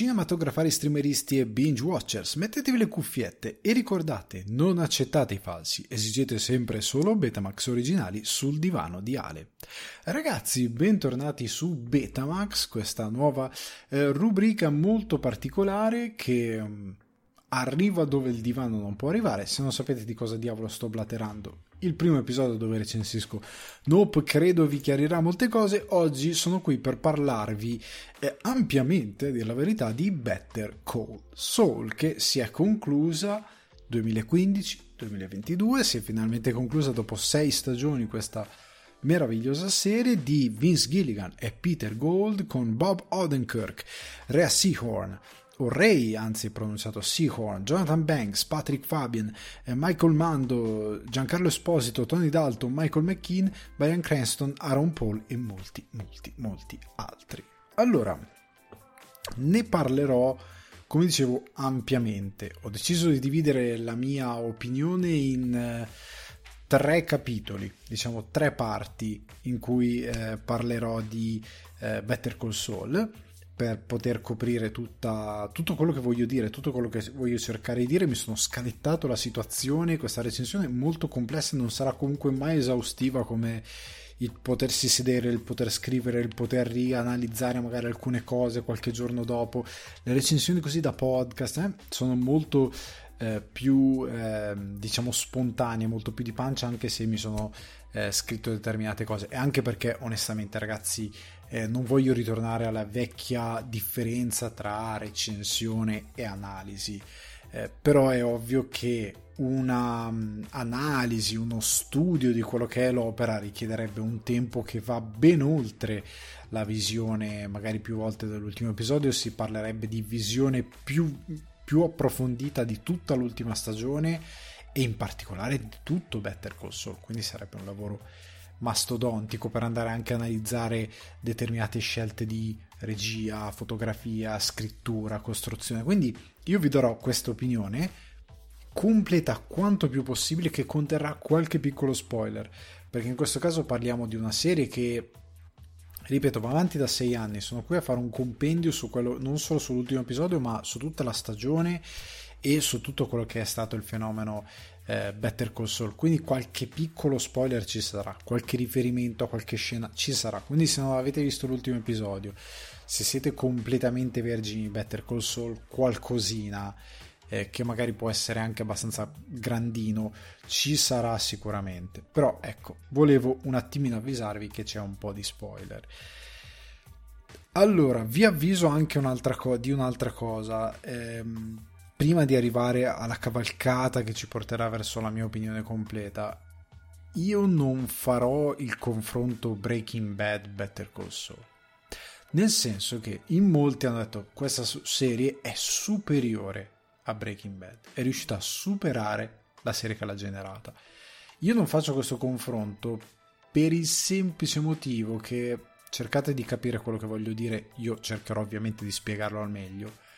Cinematografari, streameristi e binge watchers, mettetevi le cuffiette e ricordate, non accettate i falsi, esigete sempre solo Betamax originali sul divano di Ale. Ragazzi, bentornati su Betamax, questa nuova eh, rubrica molto particolare che um, arriva dove il divano non può arrivare. Se non sapete di cosa diavolo sto blaterando, il primo episodio dove recensisco Nope credo vi chiarirà molte cose. Oggi sono qui per parlarvi eh, ampiamente, a verità, di Better Call Saul che si è conclusa 2015-2022, si è finalmente conclusa dopo sei stagioni questa meravigliosa serie di Vince Gilligan e Peter Gold con Bob Odenkirk, Rhea Seahorn, o Ray, anzi pronunciato Seahorn, Jonathan Banks, Patrick Fabian, eh, Michael Mando, Giancarlo Esposito, Tony Dalton, Michael McKean, Brian Cranston, Aaron Paul e molti, molti, molti altri. Allora, ne parlerò, come dicevo, ampiamente. Ho deciso di dividere la mia opinione in eh, tre capitoli, diciamo tre parti in cui eh, parlerò di eh, Better Call Saul per poter coprire tutta, tutto quello che voglio dire, tutto quello che voglio cercare di dire. Mi sono scalettato la situazione, questa recensione è molto complessa, non sarà comunque mai esaustiva come il potersi sedere, il poter scrivere, il poter rianalizzare magari alcune cose qualche giorno dopo. Le recensioni così da podcast eh, sono molto eh, più eh, diciamo spontanee, molto più di pancia anche se mi sono eh, scritto determinate cose e anche perché onestamente ragazzi eh, non voglio ritornare alla vecchia differenza tra recensione e analisi, eh, però è ovvio che una um, analisi, uno studio di quello che è l'opera richiederebbe un tempo che va ben oltre la visione, magari più volte dell'ultimo episodio, si parlerebbe di visione più, più approfondita di tutta l'ultima stagione e in particolare di tutto Better Call Saul, quindi sarebbe un lavoro mastodontico per andare anche a analizzare determinate scelte di regia, fotografia, scrittura, costruzione. Quindi io vi darò questa opinione completa quanto più possibile che conterrà qualche piccolo spoiler, perché in questo caso parliamo di una serie che ripeto, va avanti da sei anni. Sono qui a fare un compendio su quello, non solo sull'ultimo episodio, ma su tutta la stagione e su tutto quello che è stato il fenomeno eh, Better Call Saul. Quindi qualche piccolo spoiler ci sarà, qualche riferimento a qualche scena ci sarà. Quindi se non avete visto l'ultimo episodio, se siete completamente vergini Better Call Saul, qualcosina eh, che magari può essere anche abbastanza grandino, ci sarà sicuramente. Però ecco, volevo un attimino avvisarvi che c'è un po' di spoiler. Allora, vi avviso anche un'altra co- di un'altra cosa. Ehm, prima di arrivare alla cavalcata che ci porterà verso la mia opinione completa, io non farò il confronto Breaking Bad Better Call Saul. Nel senso che in molti hanno detto questa serie è superiore a Breaking Bad, è riuscita a superare la serie che l'ha generata. Io non faccio questo confronto per il semplice motivo che cercate di capire quello che voglio dire, io cercherò ovviamente di spiegarlo al meglio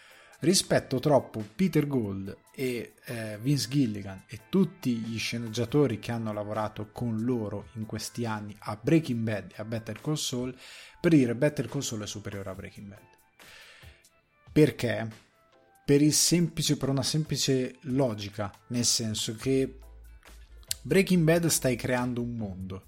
rispetto troppo Peter Gold e eh, Vince Gilligan e tutti gli sceneggiatori che hanno lavorato con loro in questi anni a Breaking Bad e a Better Call Saul per dire Better Call Saul è superiore a Breaking Bad perché? Per, semplice, per una semplice logica nel senso che Breaking Bad stai creando un mondo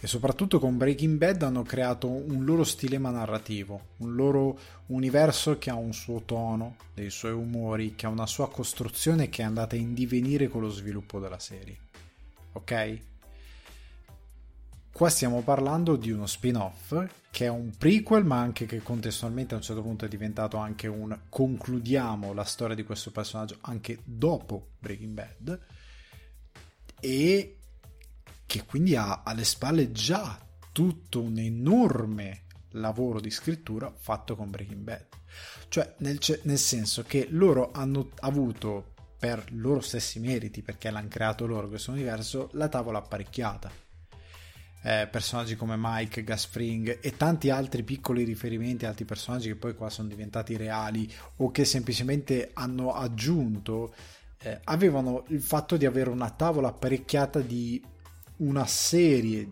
e soprattutto con Breaking Bad hanno creato un loro stilema narrativo, un loro universo che ha un suo tono, dei suoi umori, che ha una sua costruzione che è andata in divenire con lo sviluppo della serie. Ok? Qua stiamo parlando di uno spin-off che è un prequel, ma anche che contestualmente a un certo punto è diventato anche un concludiamo la storia di questo personaggio anche dopo Breaking Bad. E che quindi ha alle spalle già tutto un enorme lavoro di scrittura fatto con Breaking Bad. Cioè, nel, nel senso che loro hanno avuto, per loro stessi meriti, perché l'hanno creato loro questo universo, la tavola apparecchiata. Eh, personaggi come Mike, Gasfring e tanti altri piccoli riferimenti, altri personaggi che poi qua sono diventati reali o che semplicemente hanno aggiunto, eh, avevano il fatto di avere una tavola apparecchiata di una serie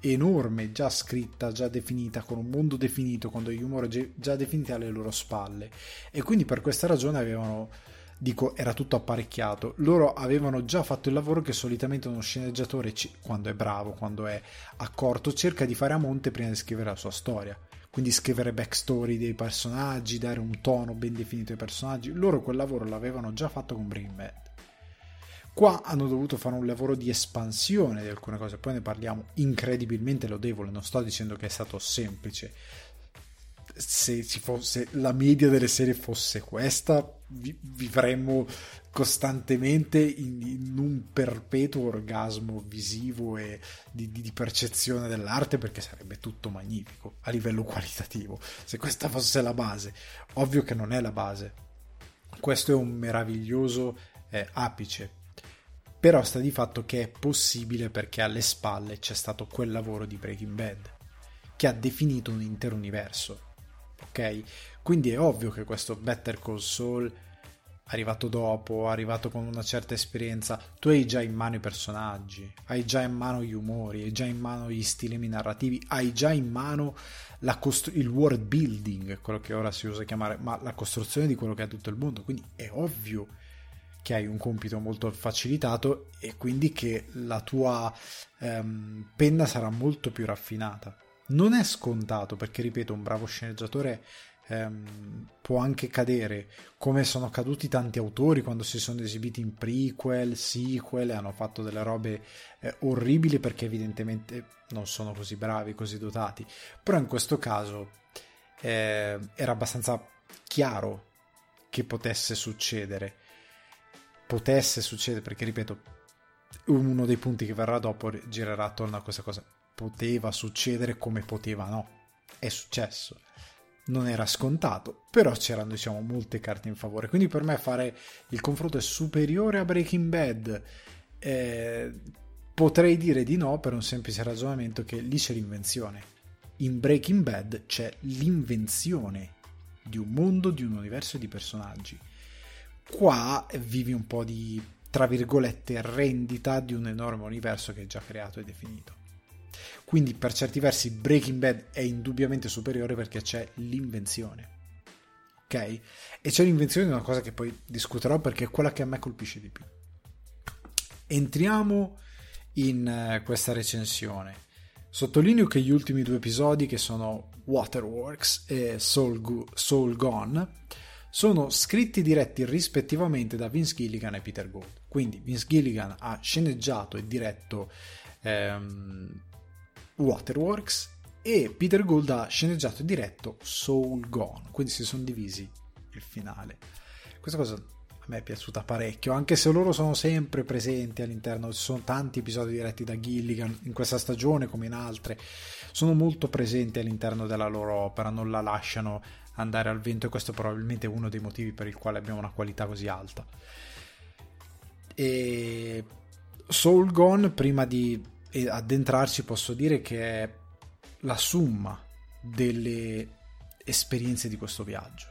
enorme, già scritta, già definita, con un mondo definito, con degli umori già definiti alle loro spalle. E quindi per questa ragione avevano, dico, era tutto apparecchiato. Loro avevano già fatto il lavoro che solitamente uno sceneggiatore, quando è bravo, quando è accorto, cerca di fare a monte prima di scrivere la sua storia. Quindi scrivere backstory dei personaggi, dare un tono ben definito ai personaggi. Loro quel lavoro l'avevano già fatto con Bad Qua hanno dovuto fare un lavoro di espansione di alcune cose, poi ne parliamo incredibilmente lodevole, non sto dicendo che è stato semplice. Se, fosse, la media delle serie fosse questa, vi, vivremmo costantemente in, in, un perpetuo orgasmo visivo e di, di, di, percezione dell'arte perché sarebbe tutto magnifico a livello qualitativo. Se questa fosse la base, ovvio che non è la base. Questo è un meraviglioso eh, apice però sta di fatto che è possibile perché alle spalle c'è stato quel lavoro di Breaking Bad che ha definito un intero universo. Ok? Quindi è ovvio che questo Better Call Saul arrivato dopo, arrivato con una certa esperienza, tu hai già in mano i personaggi, hai già in mano gli umori, hai già in mano gli stilemi narrativi, hai già in mano costru- il world building, quello che ora si usa chiamare, ma la costruzione di quello che è tutto il mondo. Quindi è ovvio che hai un compito molto facilitato e quindi che la tua ehm, penna sarà molto più raffinata. Non è scontato perché, ripeto, un bravo sceneggiatore ehm, può anche cadere, come sono caduti tanti autori quando si sono esibiti in prequel, sequel e hanno fatto delle robe eh, orribili perché evidentemente non sono così bravi, così dotati. Però in questo caso eh, era abbastanza chiaro che potesse succedere potesse succedere, perché ripeto, uno dei punti che verrà dopo girerà attorno a questa cosa. Poteva succedere come poteva no. È successo. Non era scontato, però c'erano diciamo molte carte in favore. Quindi per me fare il confronto è superiore a Breaking Bad. Eh, potrei dire di no per un semplice ragionamento che lì c'è l'invenzione. In Breaking Bad c'è l'invenzione di un mondo, di un universo di personaggi Qua vivi un po' di, tra virgolette, rendita di un enorme universo che è già creato e definito. Quindi per certi versi Breaking Bad è indubbiamente superiore perché c'è l'invenzione. Ok? E c'è l'invenzione di una cosa che poi discuterò perché è quella che a me colpisce di più. Entriamo in uh, questa recensione. Sottolineo che gli ultimi due episodi, che sono Waterworks e Soul, Go- Soul Gone, sono scritti diretti rispettivamente da Vince Gilligan e Peter Gould. Quindi Vince Gilligan ha sceneggiato e diretto ehm, Waterworks e Peter Gould ha sceneggiato e diretto Soul Gone, quindi si sono divisi il finale. Questa cosa a me è piaciuta parecchio, anche se loro sono sempre presenti all'interno, ci sono tanti episodi diretti da Gilligan in questa stagione come in altre, sono molto presenti all'interno della loro opera, non la lasciano andare al vento e questo è probabilmente uno dei motivi per il quale abbiamo una qualità così alta. E Soul Gone, prima di addentrarci, posso dire che è la summa delle esperienze di questo viaggio.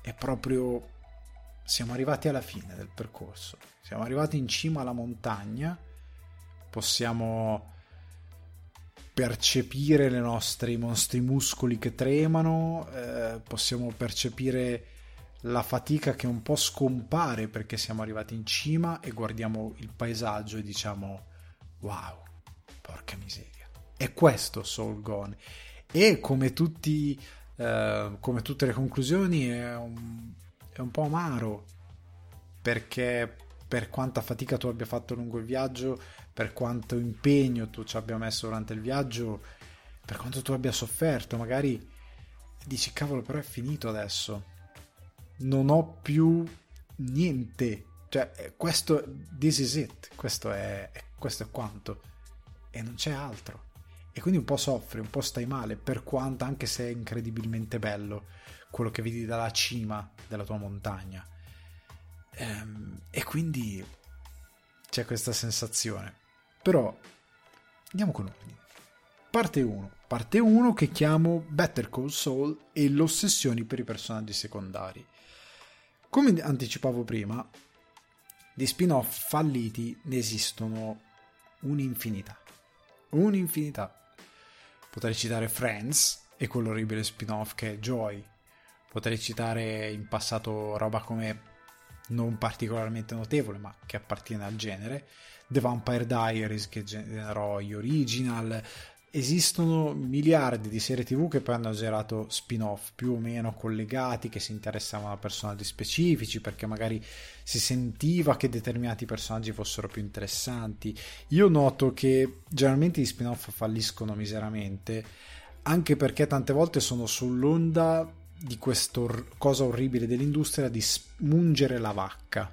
È proprio... Siamo arrivati alla fine del percorso. Siamo arrivati in cima alla montagna. Possiamo percepire le nostre, i nostri muscoli che tremano, eh, possiamo percepire la fatica che un po' scompare perché siamo arrivati in cima e guardiamo il paesaggio e diciamo wow, porca miseria. È questo Soul Gone. E come, tutti, eh, come tutte le conclusioni è un, è un po' amaro perché per quanta fatica tu abbia fatto lungo il viaggio per quanto impegno tu ci abbia messo durante il viaggio, per quanto tu abbia sofferto, magari dici cavolo però è finito adesso, non ho più niente, cioè questo, this is it, questo è, questo è quanto e non c'è altro. E quindi un po' soffri, un po' stai male, per quanto anche se è incredibilmente bello quello che vedi dalla cima della tua montagna. Ehm, e quindi c'è questa sensazione. Però andiamo con ordine. Parte 1. Parte 1 che chiamo Better Call Saul e l'ossessione per i personaggi secondari. Come anticipavo prima, di spin-off falliti ne esistono un'infinità. Un'infinità. Potrei citare Friends e quell'orribile spin-off che è Joy. Potrei citare in passato roba come non particolarmente notevole, ma che appartiene al genere. The Vampire Diaries che generò gli original, esistono miliardi di serie tv che poi hanno girato spin-off più o meno collegati che si interessavano a personaggi specifici perché magari si sentiva che determinati personaggi fossero più interessanti io noto che generalmente gli spin-off falliscono miseramente anche perché tante volte sono sull'onda di questa cosa orribile dell'industria di spungere la vacca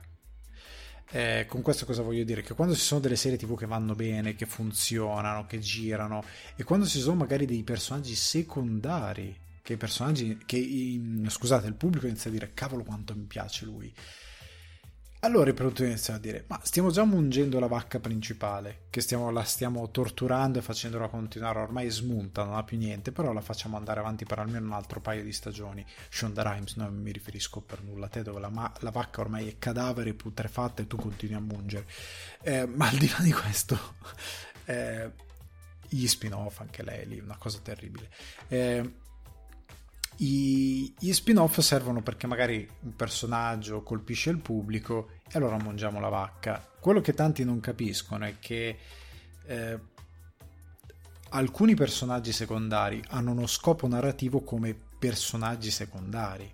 eh, con questo cosa voglio dire? Che quando ci sono delle serie tv che vanno bene, che funzionano, che girano, e quando ci sono magari dei personaggi secondari, che i personaggi, che scusate, il pubblico inizia a dire cavolo quanto mi piace lui, allora i produttori iniziano a dire: Ma stiamo già mungendo la vacca principale, che stiamo, la stiamo torturando e facendola continuare. Ormai smunta, non ha più niente, però la facciamo andare avanti per almeno un altro paio di stagioni. Shonda Rhimes, non mi riferisco per nulla a te, dove la, ma- la vacca ormai è cadavere, putrefatta e tu continui a mungere. Eh, ma al di là di questo, eh, gli spin-off, anche lei lì, una cosa terribile. Eh, i, gli spin-off servono perché magari un personaggio colpisce il pubblico e allora mangiamo la vacca. Quello che tanti non capiscono è che eh, alcuni personaggi secondari hanno uno scopo narrativo come personaggi secondari.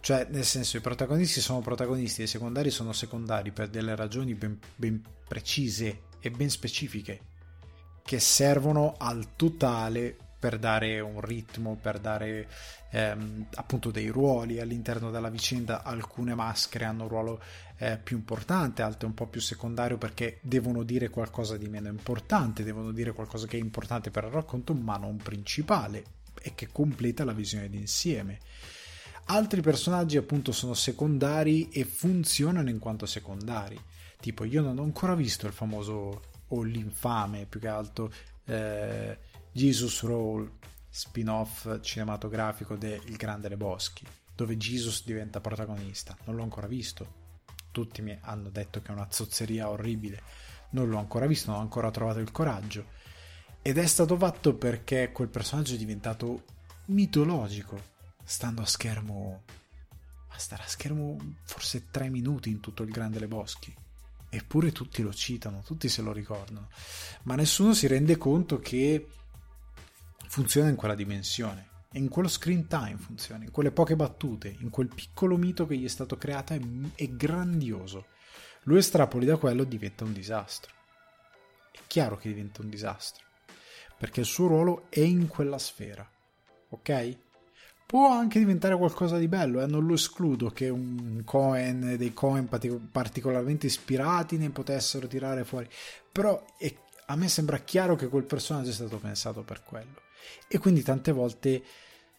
Cioè, nel senso, i protagonisti sono protagonisti e i secondari sono secondari per delle ragioni ben, ben precise e ben specifiche che servono al totale per dare un ritmo, per dare ehm, appunto dei ruoli all'interno della vicenda. Alcune maschere hanno un ruolo eh, più importante, altre un po' più secondario perché devono dire qualcosa di meno importante, devono dire qualcosa che è importante per il racconto, ma non principale e che completa la visione d'insieme. Altri personaggi appunto sono secondari e funzionano in quanto secondari. Tipo, io non ho ancora visto il famoso o l'infame più che altro eh, Jesus Roll, spin-off cinematografico de Il Grande Leboschi, dove Jesus diventa protagonista. Non l'ho ancora visto. Tutti mi hanno detto che è una zozzeria orribile. Non l'ho ancora visto, non ho ancora trovato il coraggio. Ed è stato fatto perché quel personaggio è diventato mitologico, stando a schermo. Ma stare a schermo forse tre minuti in tutto il Grande Leboschi. Eppure tutti lo citano, tutti se lo ricordano. Ma nessuno si rende conto che funziona in quella dimensione. E in quello screen time funziona, in quelle poche battute, in quel piccolo mito che gli è stato creato è, è grandioso. Lui estrapoli da quello e diventa un disastro. È chiaro che diventa un disastro, perché il suo ruolo è in quella sfera, ok? Può anche diventare qualcosa di bello, eh? non lo escludo che un Cohen, dei Cohen particolarmente ispirati ne potessero tirare fuori, però è, a me sembra chiaro che quel personaggio è stato pensato per quello e quindi tante volte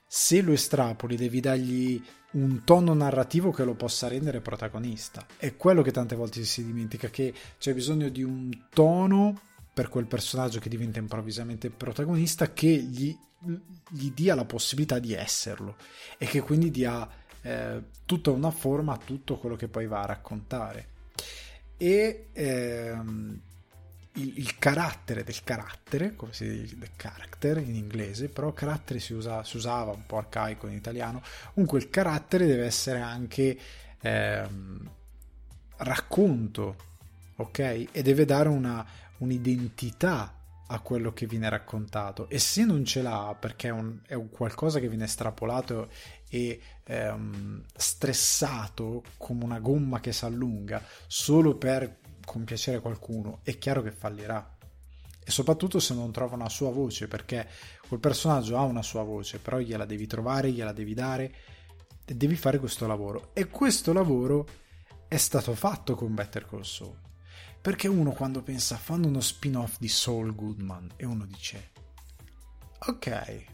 se lo estrapoli devi dargli un tono narrativo che lo possa rendere protagonista. È quello che tante volte si dimentica, che c'è bisogno di un tono per quel personaggio che diventa improvvisamente protagonista che gli, gli dia la possibilità di esserlo e che quindi dia eh, tutta una forma a tutto quello che poi va a raccontare. E ehm, il, il, carattere del carattere, come si dice, character in inglese, però carattere si, usa, si, usava un po' arcaico in italiano. Comunque il carattere deve essere anche ehm, racconto, ok? E deve dare una, un'identità a quello che viene raccontato e se non ce l'ha perché è un, è un qualcosa che viene estrapolato e ehm, stressato come una gomma che si allunga solo per compiacere qualcuno, è chiaro che fallirà. E soprattutto se non trova una sua voce, perché quel personaggio ha una sua voce, però gliela devi trovare, gliela devi dare e devi fare questo lavoro. E questo lavoro è stato fatto con Better Call Saul. Perché uno quando pensa fanno uno spin-off di Saul Goodman e uno dice ok,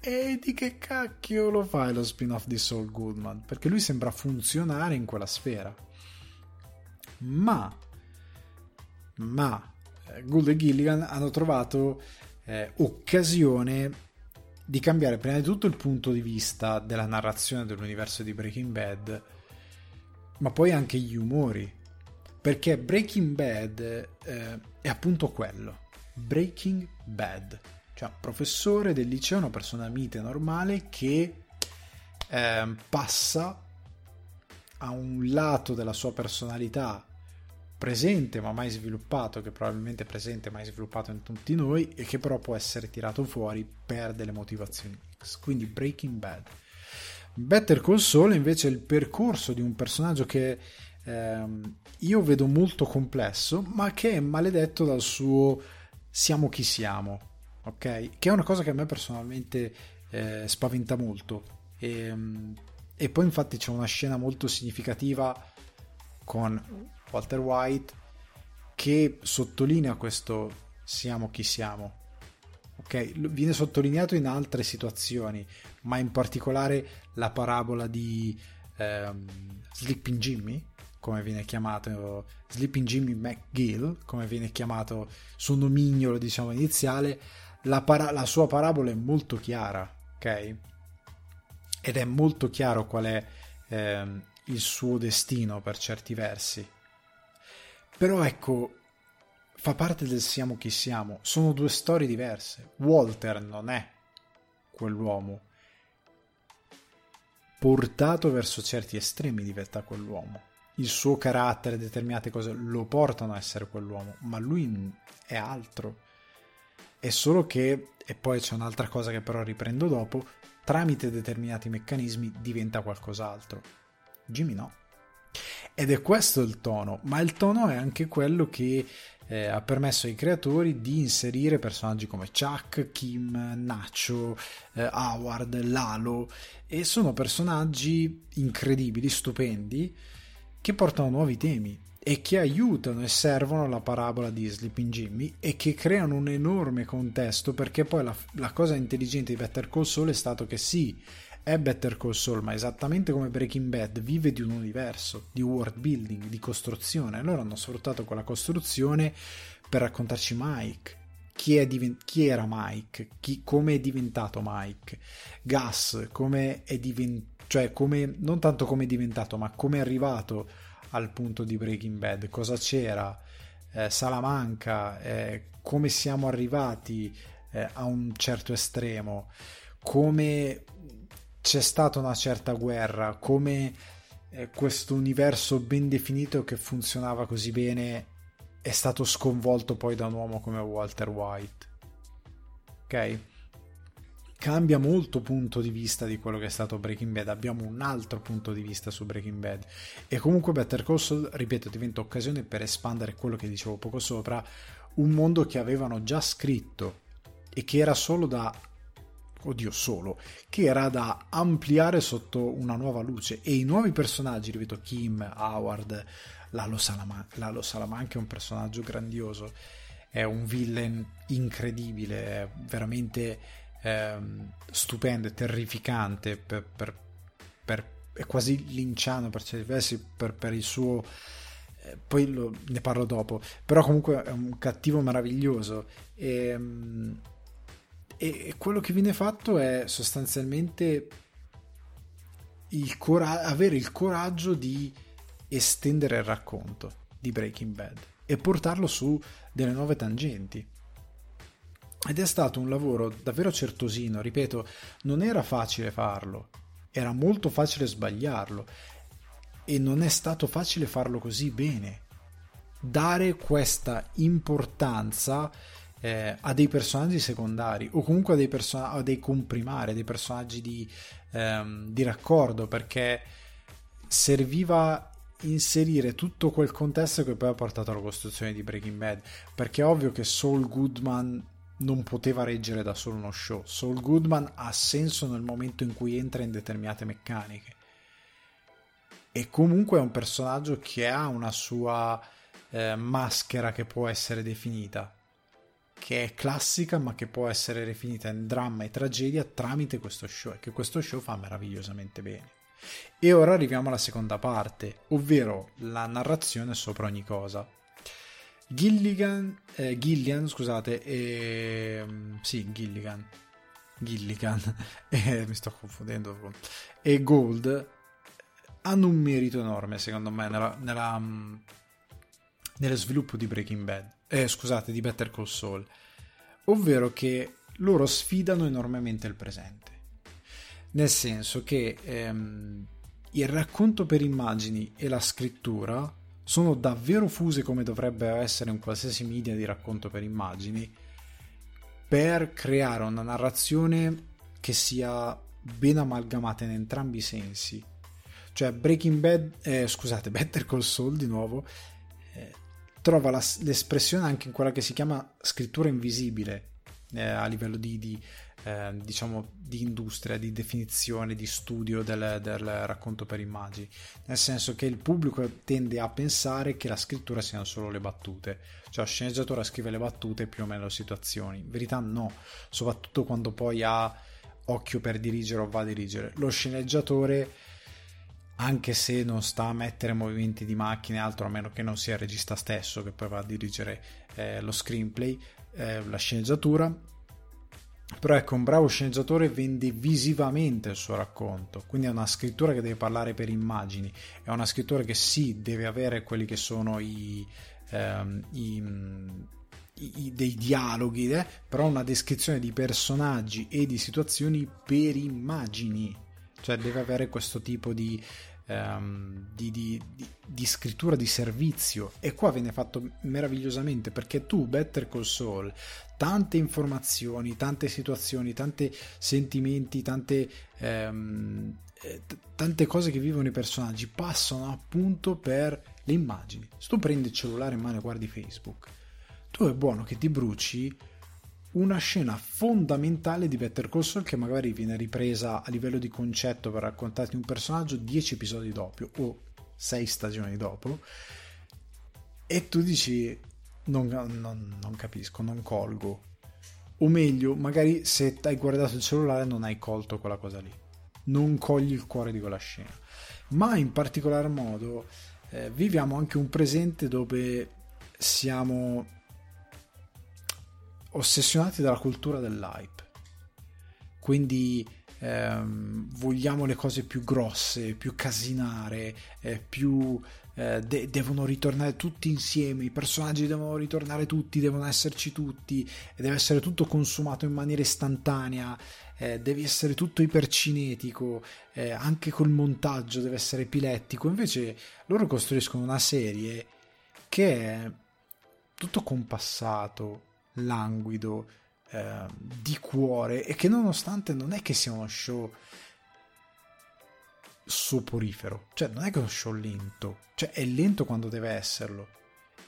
e di che cacchio lo fai lo spin-off di Saul Goodman? Perché lui sembra funzionare in quella sfera ma, ma eh, Gould e Gilligan hanno trovato eh, occasione di cambiare prima di tutto il punto di vista della narrazione dell'universo di Breaking Bad, ma poi anche gli umori. Perché Breaking Bad eh, è appunto quello. Breaking Bad. cioè professore del liceo, una persona mite normale che eh, passa a un lato della sua personalità presente ma mai sviluppato, che probabilmente è presente ma mai sviluppato in tutti noi e che però può essere tirato fuori per delle motivazioni X. Quindi Breaking Bad. Better Saul invece è il percorso di un personaggio che ehm, io vedo molto complesso ma che è maledetto dal suo siamo chi siamo, ok? Che è una cosa che a me personalmente eh, spaventa molto. E, ehm, e poi infatti c'è una scena molto significativa con Walter White, che sottolinea questo siamo chi siamo. Ok, viene sottolineato in altre situazioni, ma in particolare la parabola di ehm, Sleeping Jimmy, come viene chiamato Sleeping Jimmy McGill, come viene chiamato suo nomignolo, diciamo, iniziale, la, para- la sua parabola è molto chiara, ok? Ed è molto chiaro qual è ehm, il suo destino per certi versi. Però ecco, fa parte del siamo chi siamo. Sono due storie diverse. Walter non è quell'uomo. Portato verso certi estremi diventa quell'uomo. Il suo carattere, determinate cose lo portano a essere quell'uomo, ma lui è altro. È solo che, e poi c'è un'altra cosa che però riprendo dopo, tramite determinati meccanismi diventa qualcos'altro. Jimmy no. Ed è questo il tono, ma il tono è anche quello che eh, ha permesso ai creatori di inserire personaggi come Chuck, Kim, Nacho, eh, Howard, Lalo e sono personaggi incredibili, stupendi, che portano nuovi temi e che aiutano e servono alla parabola di Sleeping Jimmy e che creano un enorme contesto perché poi la, la cosa intelligente di Better Call Saul è stato che sì, è Better Call Saul, ma esattamente come Breaking Bad vive di un universo, di world building, di costruzione. Loro hanno sfruttato quella costruzione per raccontarci Mike. Chi, divent- chi era Mike? Chi- come è diventato Mike? Gus, come è diventato, cioè come, non tanto come è diventato, ma come è arrivato al punto di Breaking Bad, cosa c'era, eh, Salamanca, eh, come siamo arrivati eh, a un certo estremo, come c'è stata una certa guerra, come eh, questo universo ben definito che funzionava così bene è stato sconvolto poi da un uomo come Walter White. Ok? Cambia molto punto di vista di quello che è stato Breaking Bad. Abbiamo un altro punto di vista su Breaking Bad. E comunque Better Call Saul, ripeto, diventa occasione per espandere quello che dicevo poco sopra, un mondo che avevano già scritto e che era solo da oddio solo, che era da ampliare sotto una nuova luce. E i nuovi personaggi, ripeto, Kim, Howard, Lalo, Salaman- Lalo Salamanca è un personaggio grandioso, è un villain incredibile, veramente ehm, stupendo e terrificante, per, per, per, è quasi linciano per certi versi per, per il suo eh, poi lo, ne parlo dopo, però comunque è un cattivo meraviglioso. E, ehm, e quello che viene fatto è sostanzialmente il cora- avere il coraggio di estendere il racconto di Breaking Bad e portarlo su delle nuove tangenti. Ed è stato un lavoro davvero certosino, ripeto, non era facile farlo, era molto facile sbagliarlo e non è stato facile farlo così bene. Dare questa importanza eh, a dei personaggi secondari o comunque a dei, person- a dei comprimari, a dei personaggi di, ehm, di raccordo perché serviva inserire tutto quel contesto che poi ha portato alla costruzione di Breaking Bad perché è ovvio che Saul Goodman non poteva reggere da solo uno show. Saul Goodman ha senso nel momento in cui entra in determinate meccaniche. E comunque è un personaggio che ha una sua eh, maschera che può essere definita che è classica ma che può essere rifinita in dramma e tragedia tramite questo show e che questo show fa meravigliosamente bene. E ora arriviamo alla seconda parte, ovvero la narrazione sopra ogni cosa. Gilligan, eh, Gillian, scusate, e, sì, Gilligan, Gilligan, eh, mi sto confondendo, e Gold hanno un merito enorme secondo me nella, nella, nello sviluppo di Breaking Bad eh, scusate, di Better Call Saul, ovvero che loro sfidano enormemente il presente. Nel senso che ehm, il racconto per immagini e la scrittura sono davvero fuse come dovrebbe essere un qualsiasi media di racconto per immagini per creare una narrazione che sia ben amalgamata in entrambi i sensi. Cioè Breaking Bad, eh, scusate, Better Call Saul di nuovo, trova la, l'espressione anche in quella che si chiama scrittura invisibile eh, a livello di, di eh, diciamo di industria, di definizione, di studio del, del, racconto per immagini, nel senso che il pubblico tende a pensare che la scrittura siano solo le battute, cioè lo sceneggiatore scrive le battute più o meno le situazioni, in verità no, soprattutto quando poi ha occhio per dirigere o va a dirigere, lo sceneggiatore anche se non sta a mettere movimenti di macchine altro a meno che non sia il regista stesso che poi va a dirigere eh, lo screenplay eh, la sceneggiatura. Però ecco, un bravo sceneggiatore vende visivamente il suo racconto, quindi è una scrittura che deve parlare per immagini, è una scrittura che sì, deve avere quelli che sono i, ehm, i, dei dialoghi, eh, però una descrizione di personaggi e di situazioni per immagini, cioè deve avere questo tipo di, ehm, di, di, di, scrittura di servizio. E qua viene fatto meravigliosamente perché tu Better Call Saul tante informazioni tante situazioni tanti sentimenti tante ehm, eh, tante cose che vivono i personaggi passano appunto per le immagini. Se tu prendi il cellulare in mano e guardi Facebook tu è buono che ti bruci una scena fondamentale di Better Call Saul che magari viene ripresa a livello di concetto per raccontarti un personaggio dieci episodi dopo o sei stagioni dopo e tu dici non, non, non capisco, non colgo. O meglio, magari se hai guardato il cellulare non hai colto quella cosa lì. Non cogli il cuore di quella scena. Ma in particolar modo eh, viviamo anche un presente dove siamo ossessionati dalla cultura dell'hype. Quindi ehm, vogliamo le cose più grosse, più casinare, eh, più eh, de- devono ritornare tutti insieme, i personaggi devono ritornare tutti, devono esserci tutti, deve essere tutto consumato in maniera istantanea, eh, deve essere tutto ipercinetico, eh, anche col montaggio deve essere epilettico. Invece loro costruiscono una serie che è tutto compassato, languido, eh, di cuore e che nonostante non è che sia uno show soporifero, cioè non è che è uno show lento, cioè è lento quando deve esserlo,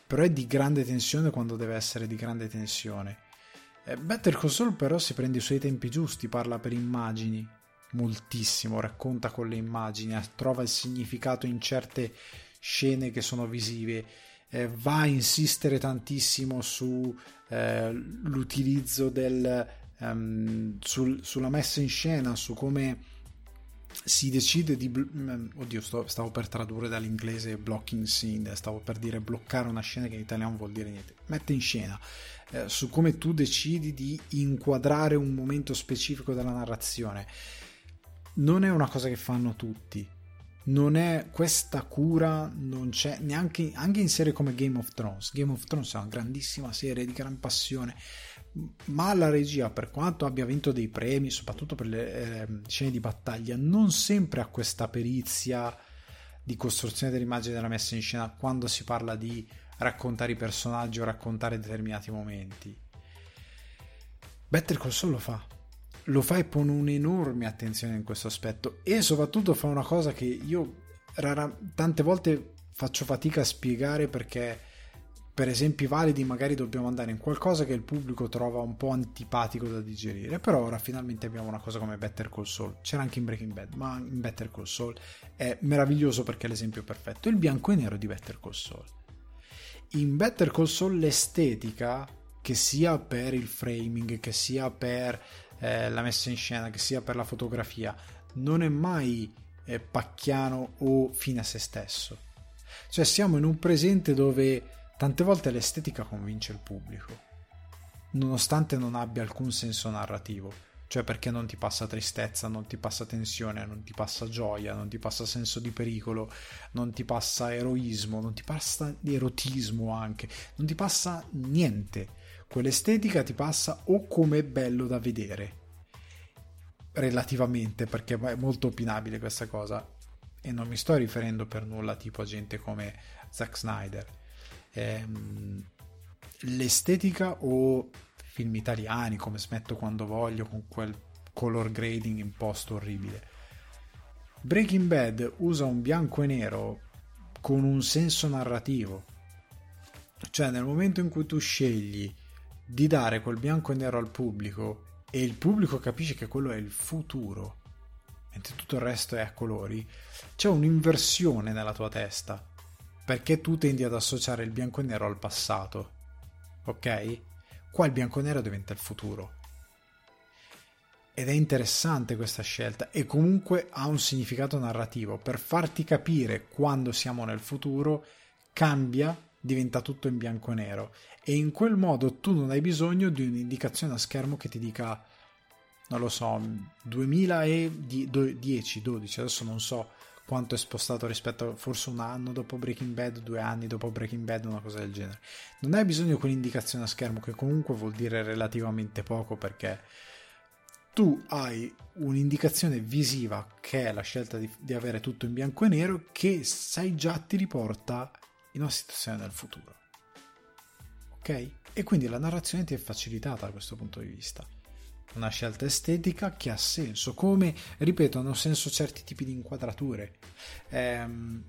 però è di grande tensione quando deve essere di grande tensione. Eh, Better Saul però si prende i suoi tempi giusti, parla per immagini, moltissimo, racconta con le immagini, trova il significato in certe scene che sono visive eh, va a insistere tantissimo sull'utilizzo eh, del um, sul, sulla messa in scena, su come si decide di mm, oddio sto, stavo per tradurre dall'inglese blocking scene stavo per dire bloccare una scena che in italiano vuol dire niente. Mette in scena eh, su come tu decidi di inquadrare un momento specifico della narrazione. Non è una cosa che fanno tutti non è questa cura non c'è neanche anche in serie come Game of Thrones. Game of Thrones è una grandissima serie di gran passione ma la regia per quanto abbia vinto dei premi soprattutto per le eh, scene di battaglia non sempre ha questa perizia di costruzione dell'immagine della messa in scena quando si parla di raccontare i personaggi o raccontare determinati momenti. Better Call Saul lo fa lo fa e pone un'enorme attenzione in questo aspetto e soprattutto fa una cosa che io rara, tante volte faccio fatica a spiegare perché per esempi validi magari dobbiamo andare in qualcosa che il pubblico trova un po' antipatico da digerire però ora finalmente abbiamo una cosa come Better Call Saul. C'era anche in Breaking Bad ma in Better Call Saul è meraviglioso perché è l'esempio perfetto. Il bianco e nero di Better Call Saul. In Better Call Saul l'estetica che sia per il framing che sia per eh, la messa in scena, che sia per la fotografia, non è mai eh, pacchiano o fine a se stesso. Cioè siamo in un presente dove tante volte l'estetica convince il pubblico, nonostante non abbia alcun senso narrativo. Cioè perché non ti passa tristezza, non ti passa tensione, non ti passa gioia, non ti passa senso di pericolo, non ti passa eroismo, non ti passa erotismo anche, non ti passa niente quell'estetica ti passa o come bello da vedere? Relativamente perché è molto opinabile questa cosa. E non mi sto riferendo per nulla tipo a gente come Zack Snyder. Ehm, l'estetica o film italiani come smetto quando voglio con quel color grading imposto orribile. Breaking Bad usa un bianco e nero con un senso narrativo. Cioè nel momento in cui tu scegli di dare quel bianco e nero al pubblico e il pubblico capisce che quello è il futuro, mentre tutto il resto è a colori, c'è un'inversione nella tua testa, perché tu tendi ad associare il bianco e nero al passato, ok? Qua il bianco e nero diventa il futuro. Ed è interessante questa scelta e comunque ha un significato narrativo. Per farti capire quando siamo nel futuro, cambia, diventa tutto in bianco e nero. E in quel modo tu non hai bisogno di un'indicazione a schermo che ti dica non lo so 2010 12 adesso non so quanto è spostato rispetto a forse un anno dopo Breaking Bad due anni dopo Breaking Bad una cosa del genere. Non hai bisogno di quell'indicazione a schermo che comunque vuol dire relativamente poco perché tu hai un'indicazione visiva che è la scelta di, di avere tutto in bianco e nero che sai già ti riporta in una situazione del futuro ok? E quindi la narrazione ti è facilitata da questo punto di vista. Una scelta estetica che ha senso, come, ripeto, hanno senso certi tipi di inquadrature. Ehm,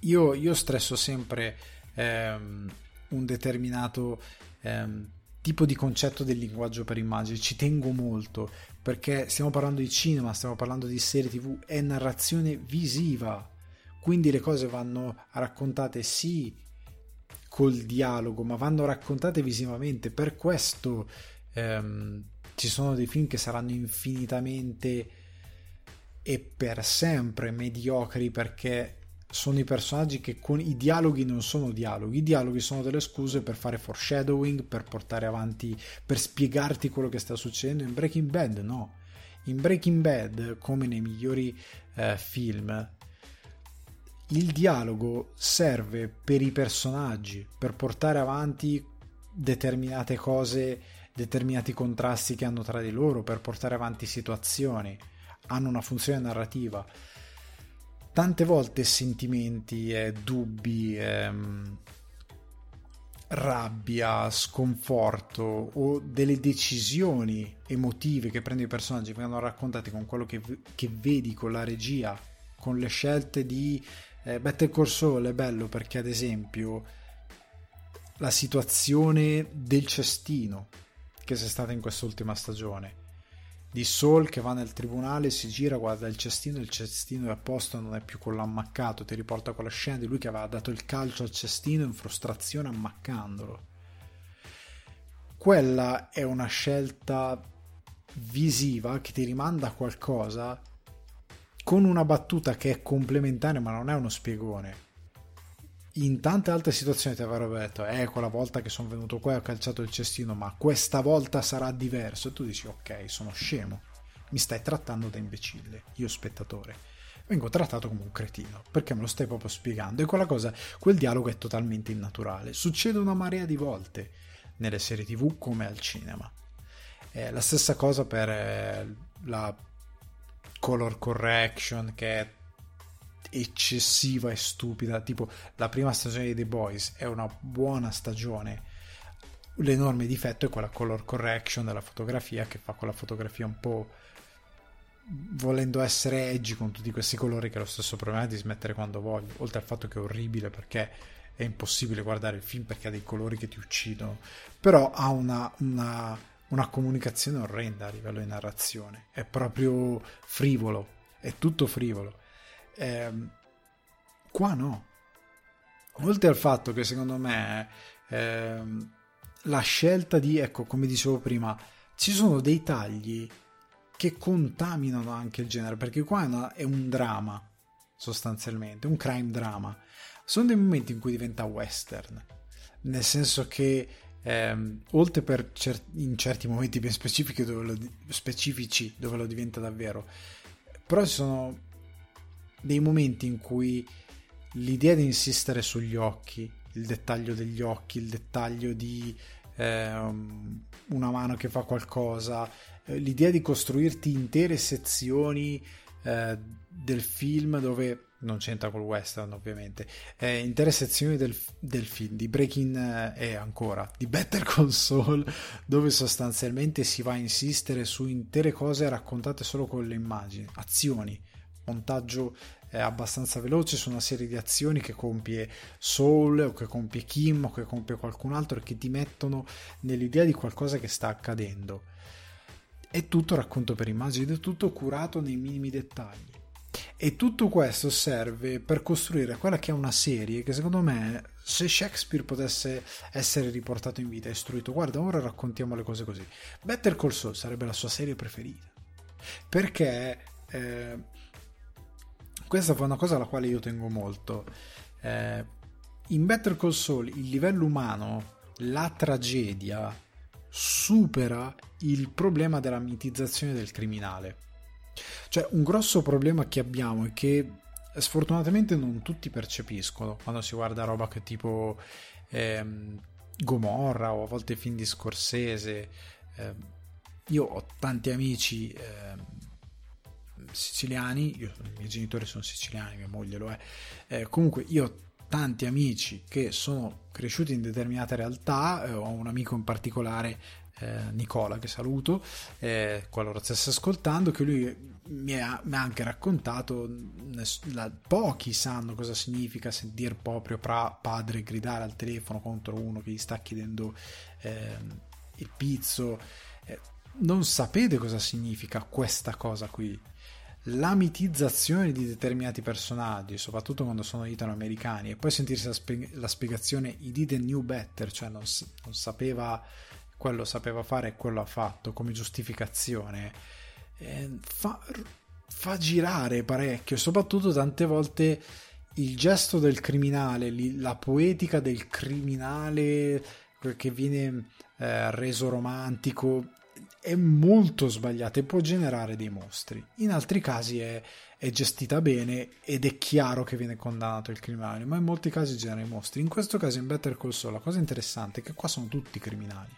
io, io, stresso sempre ehm, un determinato ehm, tipo di concetto del linguaggio per immagini, ci tengo molto perché stiamo parlando di cinema, stiamo parlando di serie tv, è narrazione visiva, quindi le cose vanno raccontate sì col dialogo, ma vanno raccontate visivamente. Per questo ehm, ci sono dei film che saranno infinitamente e per sempre mediocri perché sono i personaggi che con i dialoghi non sono dialoghi, i dialoghi sono delle scuse per fare foreshadowing, per portare avanti, per spiegarti quello che sta succedendo. In Breaking Bad no. In Breaking Bad, come nei migliori eh, film, il dialogo serve per i personaggi, per portare avanti determinate cose, determinati contrasti che hanno tra di loro, per portare avanti situazioni, hanno una funzione narrativa. Tante volte sentimenti, eh, dubbi, ehm, rabbia, sconforto o delle decisioni emotive che prendono i personaggi vengono raccontate con quello che, che vedi, con la regia, con le scelte di eh, Better Call Saul è bello perché ad esempio la situazione del cestino che c'è stata in quest'ultima stagione di Saul che va nel tribunale, si gira, guarda il cestino, il cestino è a posto, non è più con l'ammaccato, ti riporta quella scena di lui che aveva dato il calcio al cestino in frustrazione ammaccandolo. Quella è una scelta visiva che ti rimanda a qualcosa con una battuta che è complementare ma non è uno spiegone. In tante altre situazioni ti avrebbero detto, eh, quella volta che sono venuto qua e ho calciato il cestino, ma questa volta sarà diverso. E tu dici, ok, sono scemo, mi stai trattando da imbecille, io spettatore. Vengo trattato come un cretino, perché me lo stai proprio spiegando. E quella cosa, quel dialogo è totalmente innaturale. Succede una marea di volte nelle serie tv come al cinema. È la stessa cosa per eh, la color correction che è eccessiva e stupida. Tipo, la prima stagione di The Boys è una buona stagione. L'enorme difetto è quella color correction della fotografia che fa quella fotografia un po' volendo essere edgy con tutti questi colori che è lo stesso problema di smettere quando voglio oltre al fatto che è orribile perché è impossibile guardare il film perché ha dei colori che ti uccidono però ha una, una una comunicazione orrenda a livello di narrazione, è proprio frivolo, è tutto frivolo. Eh, qua no. Oltre al fatto che secondo me eh, la scelta di, ecco, come dicevo prima, ci sono dei tagli che contaminano anche il genere, perché qua è, una, è un dramma, sostanzialmente, un crime drama. Sono dei momenti in cui diventa western, nel senso che ehm, oltre per cer- in certi momenti ben specifici dove, lo, specifici dove lo diventa davvero, però ci sono dei momenti in cui l'idea di insistere sugli occhi, il dettaglio degli occhi, il dettaglio di eh, una mano che fa qualcosa, eh, l'idea di costruirti intere sezioni eh, del film dove non c'entra col western ovviamente eh, intere sezioni del, del, film di Breaking eh, e ancora di Better Saul dove sostanzialmente si va a insistere su intere cose raccontate solo con le immagini azioni montaggio eh, abbastanza veloce su una serie di azioni che compie Saul o che compie Kim o che compie qualcun altro e che ti mettono nell'idea di qualcosa che sta accadendo è tutto racconto per immagini è tutto curato nei minimi dettagli. E tutto questo serve per costruire quella che è una serie che secondo me se Shakespeare potesse essere riportato in vita istruito guarda ora raccontiamo le cose così Better Call Saul sarebbe la sua serie preferita. Perché eh, questa fa una cosa alla quale io tengo molto. Eh, in Better Call Saul il livello umano la tragedia supera il problema della mitizzazione del criminale cioè, un grosso problema che abbiamo è che sfortunatamente non tutti percepiscono quando si guarda roba che tipo ehm, Gomorra o a volte film di Scorsese. Eh, io ho tanti amici eh, siciliani, io, i miei genitori sono siciliani, mia moglie lo è. Eh, comunque io ho tanti amici che sono cresciuti in determinate realtà, eh, ho un amico in particolare eh, Nicola che saluto eh, qualora stesse ascoltando che lui mi ha, mi ha anche raccontato la, pochi sanno cosa significa sentir proprio pra, padre gridare al telefono contro uno che gli sta chiedendo eh, il pizzo. Eh, non sapete cosa significa questa cosa qui la mitizzazione di determinati personaggi, soprattutto quando sono italo-americani, e poi sentirsi la, spie- la spiegazione I didn't knew better, cioè non, non sapeva quello sapeva fare e quello ha fatto come giustificazione, eh, fa, fa girare parecchio, soprattutto tante volte il gesto del criminale, la poetica del criminale che viene eh, reso romantico è molto sbagliata e può generare dei mostri. In altri casi è, è, gestita bene ed è chiaro che viene condannato il criminale, ma in molti casi genera i mostri. In questo caso in Better Call Saul la cosa interessante è che qua sono tutti criminali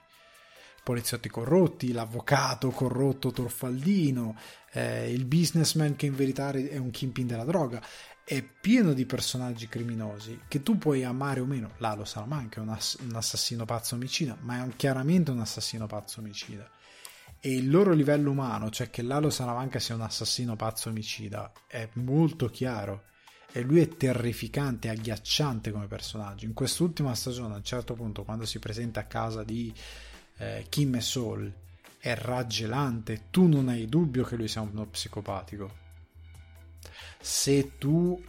poliziotti corrotti, l'avvocato corrotto torfaldino, eh, il businessman che in verità è un kingpin della droga. È pieno di personaggi criminosi che tu puoi amare o meno. Lalo Salamanca è un, ass- un assassino pazzo omicida, ma è un, chiaramente un assassino pazzo omicida. E il loro livello umano, cioè che Lalo Salamanca sia un assassino pazzo omicida, è molto chiaro e lui è terrificante, agghiacciante come personaggio. In quest'ultima stagione, a un certo punto, quando si presenta a casa di eh, Kim e Sol è raggelante, tu non hai dubbio che lui sia uno psicopatico. Se tu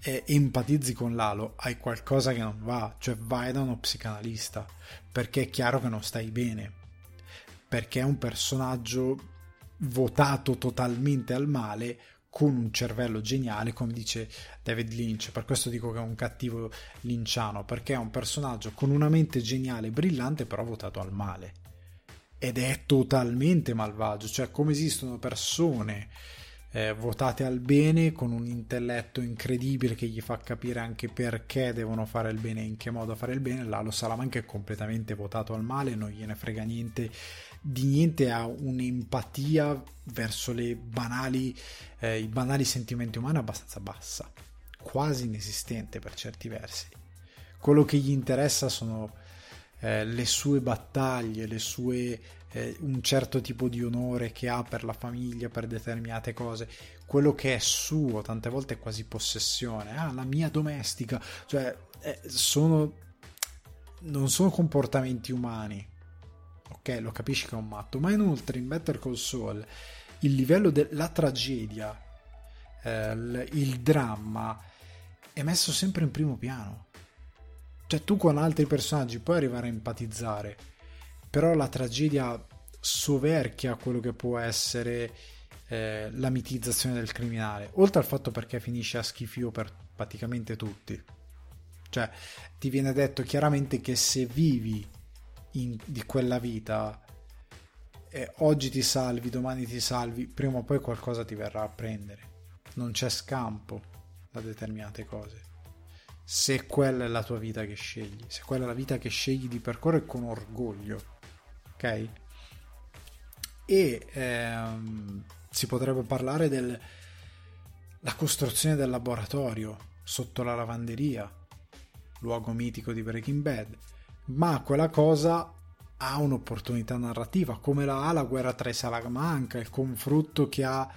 eh, empatizzi con Lalo, hai qualcosa che non va, cioè vai da uno psicanalista, perché è chiaro che non stai bene, perché è un personaggio votato totalmente al male con un cervello geniale, come dice David Lynch. Per questo dico che è un cattivo linciano, perché è un personaggio con una mente geniale e brillante, però votato al male. Ed è totalmente malvagio, cioè come esistono persone eh, votate al bene con un intelletto incredibile che gli fa capire anche perché devono fare il bene e in che modo fare il bene, Lalo Salamanca è completamente votato al male, non gliene frega niente di niente ha un'empatia verso banali, eh, i banali sentimenti umani abbastanza bassa, quasi inesistente per certi versi. Quello che gli interessa sono eh, le sue battaglie, le sue, eh, un certo tipo di onore che ha per la famiglia, per determinate cose. Quello che è suo, tante volte è quasi possessione. Ah, la mia domestica. Cioè, eh, sono, non sono comportamenti umani ok, lo capisci che è un matto, ma inoltre in Better Call Saul il livello della tragedia, eh, il dramma è messo sempre in primo piano. Cioè tu con altri personaggi puoi arrivare a empatizzare, però la tragedia soverchia quello che può essere eh, la mitizzazione del criminale, oltre al fatto perché finisce a schifio per praticamente tutti. Cioè, ti viene detto chiaramente che se vivi in, di quella vita e oggi ti salvi, domani ti salvi, prima o poi qualcosa ti verrà a prendere. Non c'è scampo da determinate cose. se quella è la tua vita che scegli, se quella è la vita che scegli di percorrere con orgoglio, ok? E ehm, si potrebbe parlare della costruzione del laboratorio sotto la lavanderia, luogo mitico di Breaking Bad, ma quella cosa ha un'opportunità narrativa, come la ha la guerra tra i Salamanca, il confronto che ha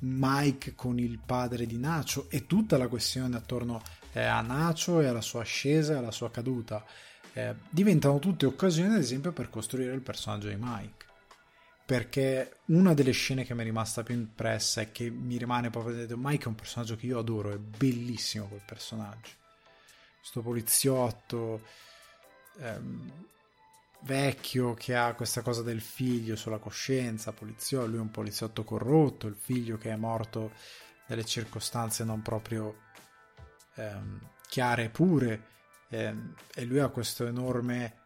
Mike con il padre di Nacho e tutta la questione attorno eh, a Nacho e alla sua ascesa e alla sua caduta. Eh, diventano tutte occasioni, ad esempio, per costruire il personaggio di Mike. Perché una delle scene che mi è rimasta più impressa e che mi rimane proprio detto Mike è un personaggio che io adoro, è bellissimo quel personaggio. Questo poliziotto ehm, vecchio che ha questa cosa del figlio sulla coscienza, poliziotto, lui è un poliziotto corrotto, il figlio che è morto nelle circostanze non proprio ehm, chiare e pure ehm, e lui ha questo enorme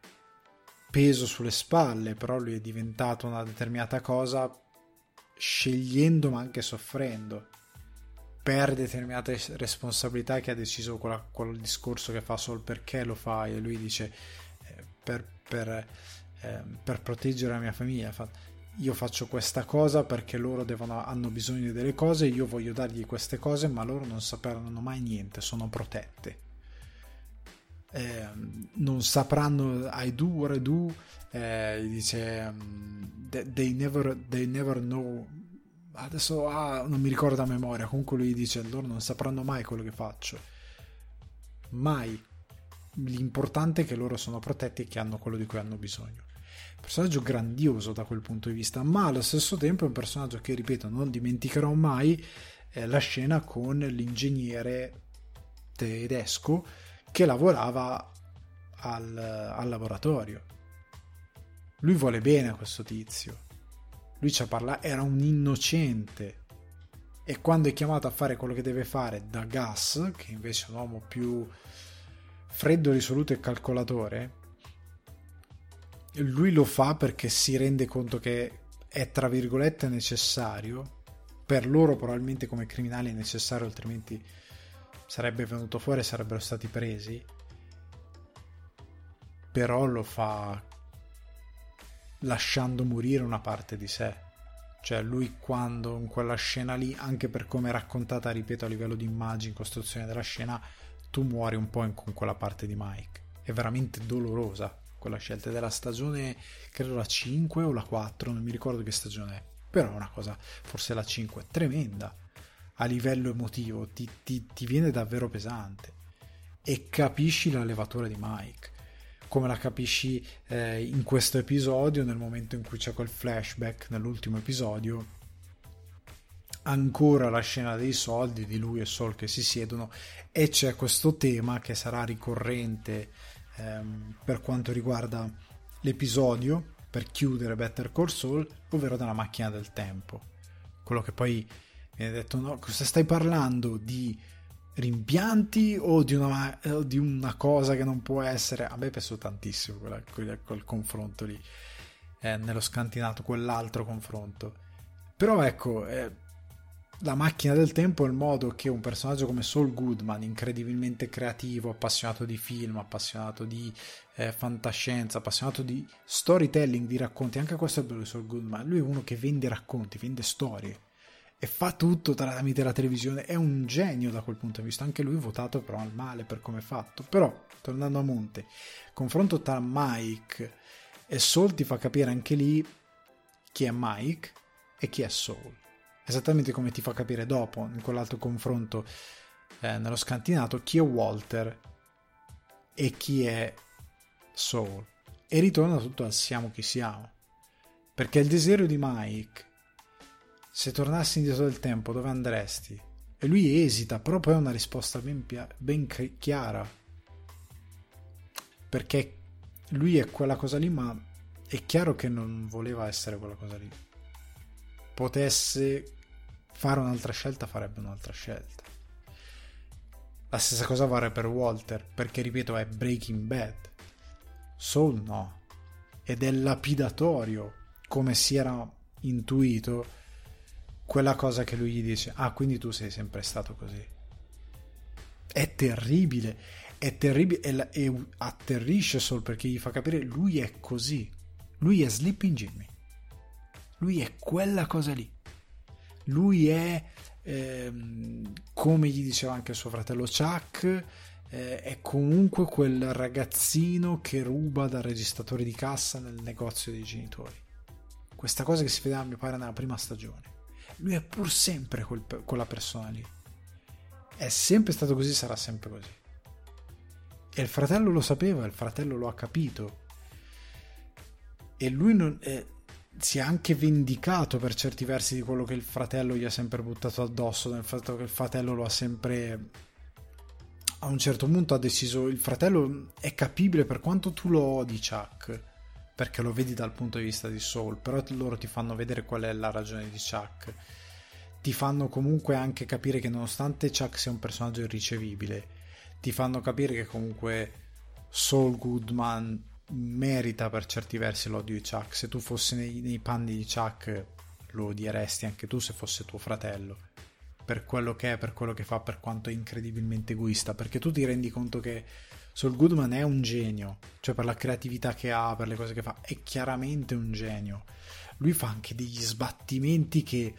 peso sulle spalle, però lui è diventato una determinata cosa scegliendo ma anche soffrendo per determinate responsabilità che ha deciso quella, quel discorso che fa solo perché lo fa e lui dice eh, per, per, eh, per, proteggere la mia famiglia fa, io faccio questa cosa perché loro devono, hanno bisogno delle cose, io voglio dargli queste cose, ma loro non sapranno mai niente, sono protette. Eh, non sapranno I do what I do, eh, dice um, they, never, they never know. Adesso ah, non mi ricordo a memoria. Comunque lui dice: Loro non sapranno mai quello che faccio. Mai. L'importante è che loro sono protetti e che hanno quello di cui hanno bisogno personaggio grandioso da quel punto di vista, ma allo stesso tempo è un personaggio che, ripeto, non dimenticherò mai eh, la scena con l'ingegnere tedesco che lavorava al, al laboratorio. Lui vuole bene a questo tizio. Lui ci ha parlato, era un innocente. E quando è chiamato a fare quello che deve fare da Gas, che invece è un uomo più freddo, risoluto e calcolatore, lui lo fa perché si rende conto che è tra virgolette necessario per loro probabilmente come criminali è necessario altrimenti sarebbe venuto fuori e sarebbero stati presi però lo fa lasciando morire una parte di sé. Cioè lui quando in quella scena lì anche per come è raccontata ripeto a livello di immagini costruzione della scena tu muori un po' in, con quella parte di Mike. È veramente dolorosa quella scelta. Della stagione, credo la 5 o la 4, non mi ricordo che stagione è, però è una cosa, forse la 5, tremenda. A livello emotivo, ti, ti, ti viene davvero pesante. E capisci la levatura di Mike come la capisci eh, in questo episodio nel momento in cui c'è quel flashback nell'ultimo episodio ancora la scena dei soldi di lui e Sol che si siedono e c'è questo tema che sarà ricorrente ehm, per quanto riguarda l'episodio per chiudere Better Call Saul, ovvero della macchina del tempo. Quello che poi viene detto, no, cosa stai parlando di rimpianti o di una, o di una cosa che non può essere... A me è piaciuto tantissimo quella, quel, quel confronto lì, eh, nello scantinato, quell'altro confronto. Però ecco, eh, la macchina del tempo è il modo che un personaggio come Saul Goodman, incredibilmente creativo, appassionato di film, appassionato di eh, fantascienza, appassionato di storytelling, di racconti, anche questo è bello di Saul Goodman, lui è uno che vende racconti, vende storie e fa tutto tramite la televisione, è un genio da quel punto di vista, anche lui votato però al male per come è fatto, però tornando a monte, confronto tra Mike e Saul ti fa capire anche lì chi è Mike e chi è Saul esattamente come ti fa capire dopo, in quell'altro confronto eh, nello scantinato, chi è Walter e chi è Soul. E ritorna tutto al siamo chi siamo. Perché il desiderio di Mike, se tornassi indietro del tempo, dove andresti? E lui esita, però poi ha una risposta ben, ben chiara. Perché lui è quella cosa lì, ma è chiaro che non voleva essere quella cosa lì. Potesse fare un'altra scelta farebbe un'altra scelta. La stessa cosa vale per Walter, perché ripeto è Breaking Bad. Soul no. Ed è lapidatorio, come si era intuito, quella cosa che lui gli dice, ah quindi tu sei sempre stato così. È terribile, è terribile e, e atterrisce solo perché gli fa capire lui è così. Lui è Sleeping Jimmy. Lui è quella cosa lì. Lui è ehm, come gli diceva anche suo fratello Chuck eh, è comunque quel ragazzino che ruba dal registratore di cassa nel negozio dei genitori. Questa cosa che si vedeva, mi pare, nella prima stagione. Lui è pur sempre quel, quella persona lì. È sempre stato così, sarà sempre così. E il fratello lo sapeva, il fratello lo ha capito. E lui non, eh, si è anche vendicato per certi versi di quello che il fratello gli ha sempre buttato addosso, nel fatto che il fratello lo ha sempre a un certo punto ha deciso il fratello è capibile per quanto tu lo odi Chuck perché lo vedi dal punto di vista di Soul però loro ti fanno vedere qual è la ragione di Chuck. Ti fanno comunque anche capire che nonostante Chuck sia un personaggio irricevibile ti fanno capire che comunque Saul Goodman merita per certi versi l'odio di Chuck. Se tu fossi nei, nei panni di Chuck lo odieresti anche tu se fosse tuo fratello. Per quello che è, per quello che fa, per quanto è incredibilmente egoista, perché tu ti rendi conto che Saul Goodman è un genio, cioè per la creatività che ha, per le cose che fa, è chiaramente un genio. Lui fa anche degli sbattimenti che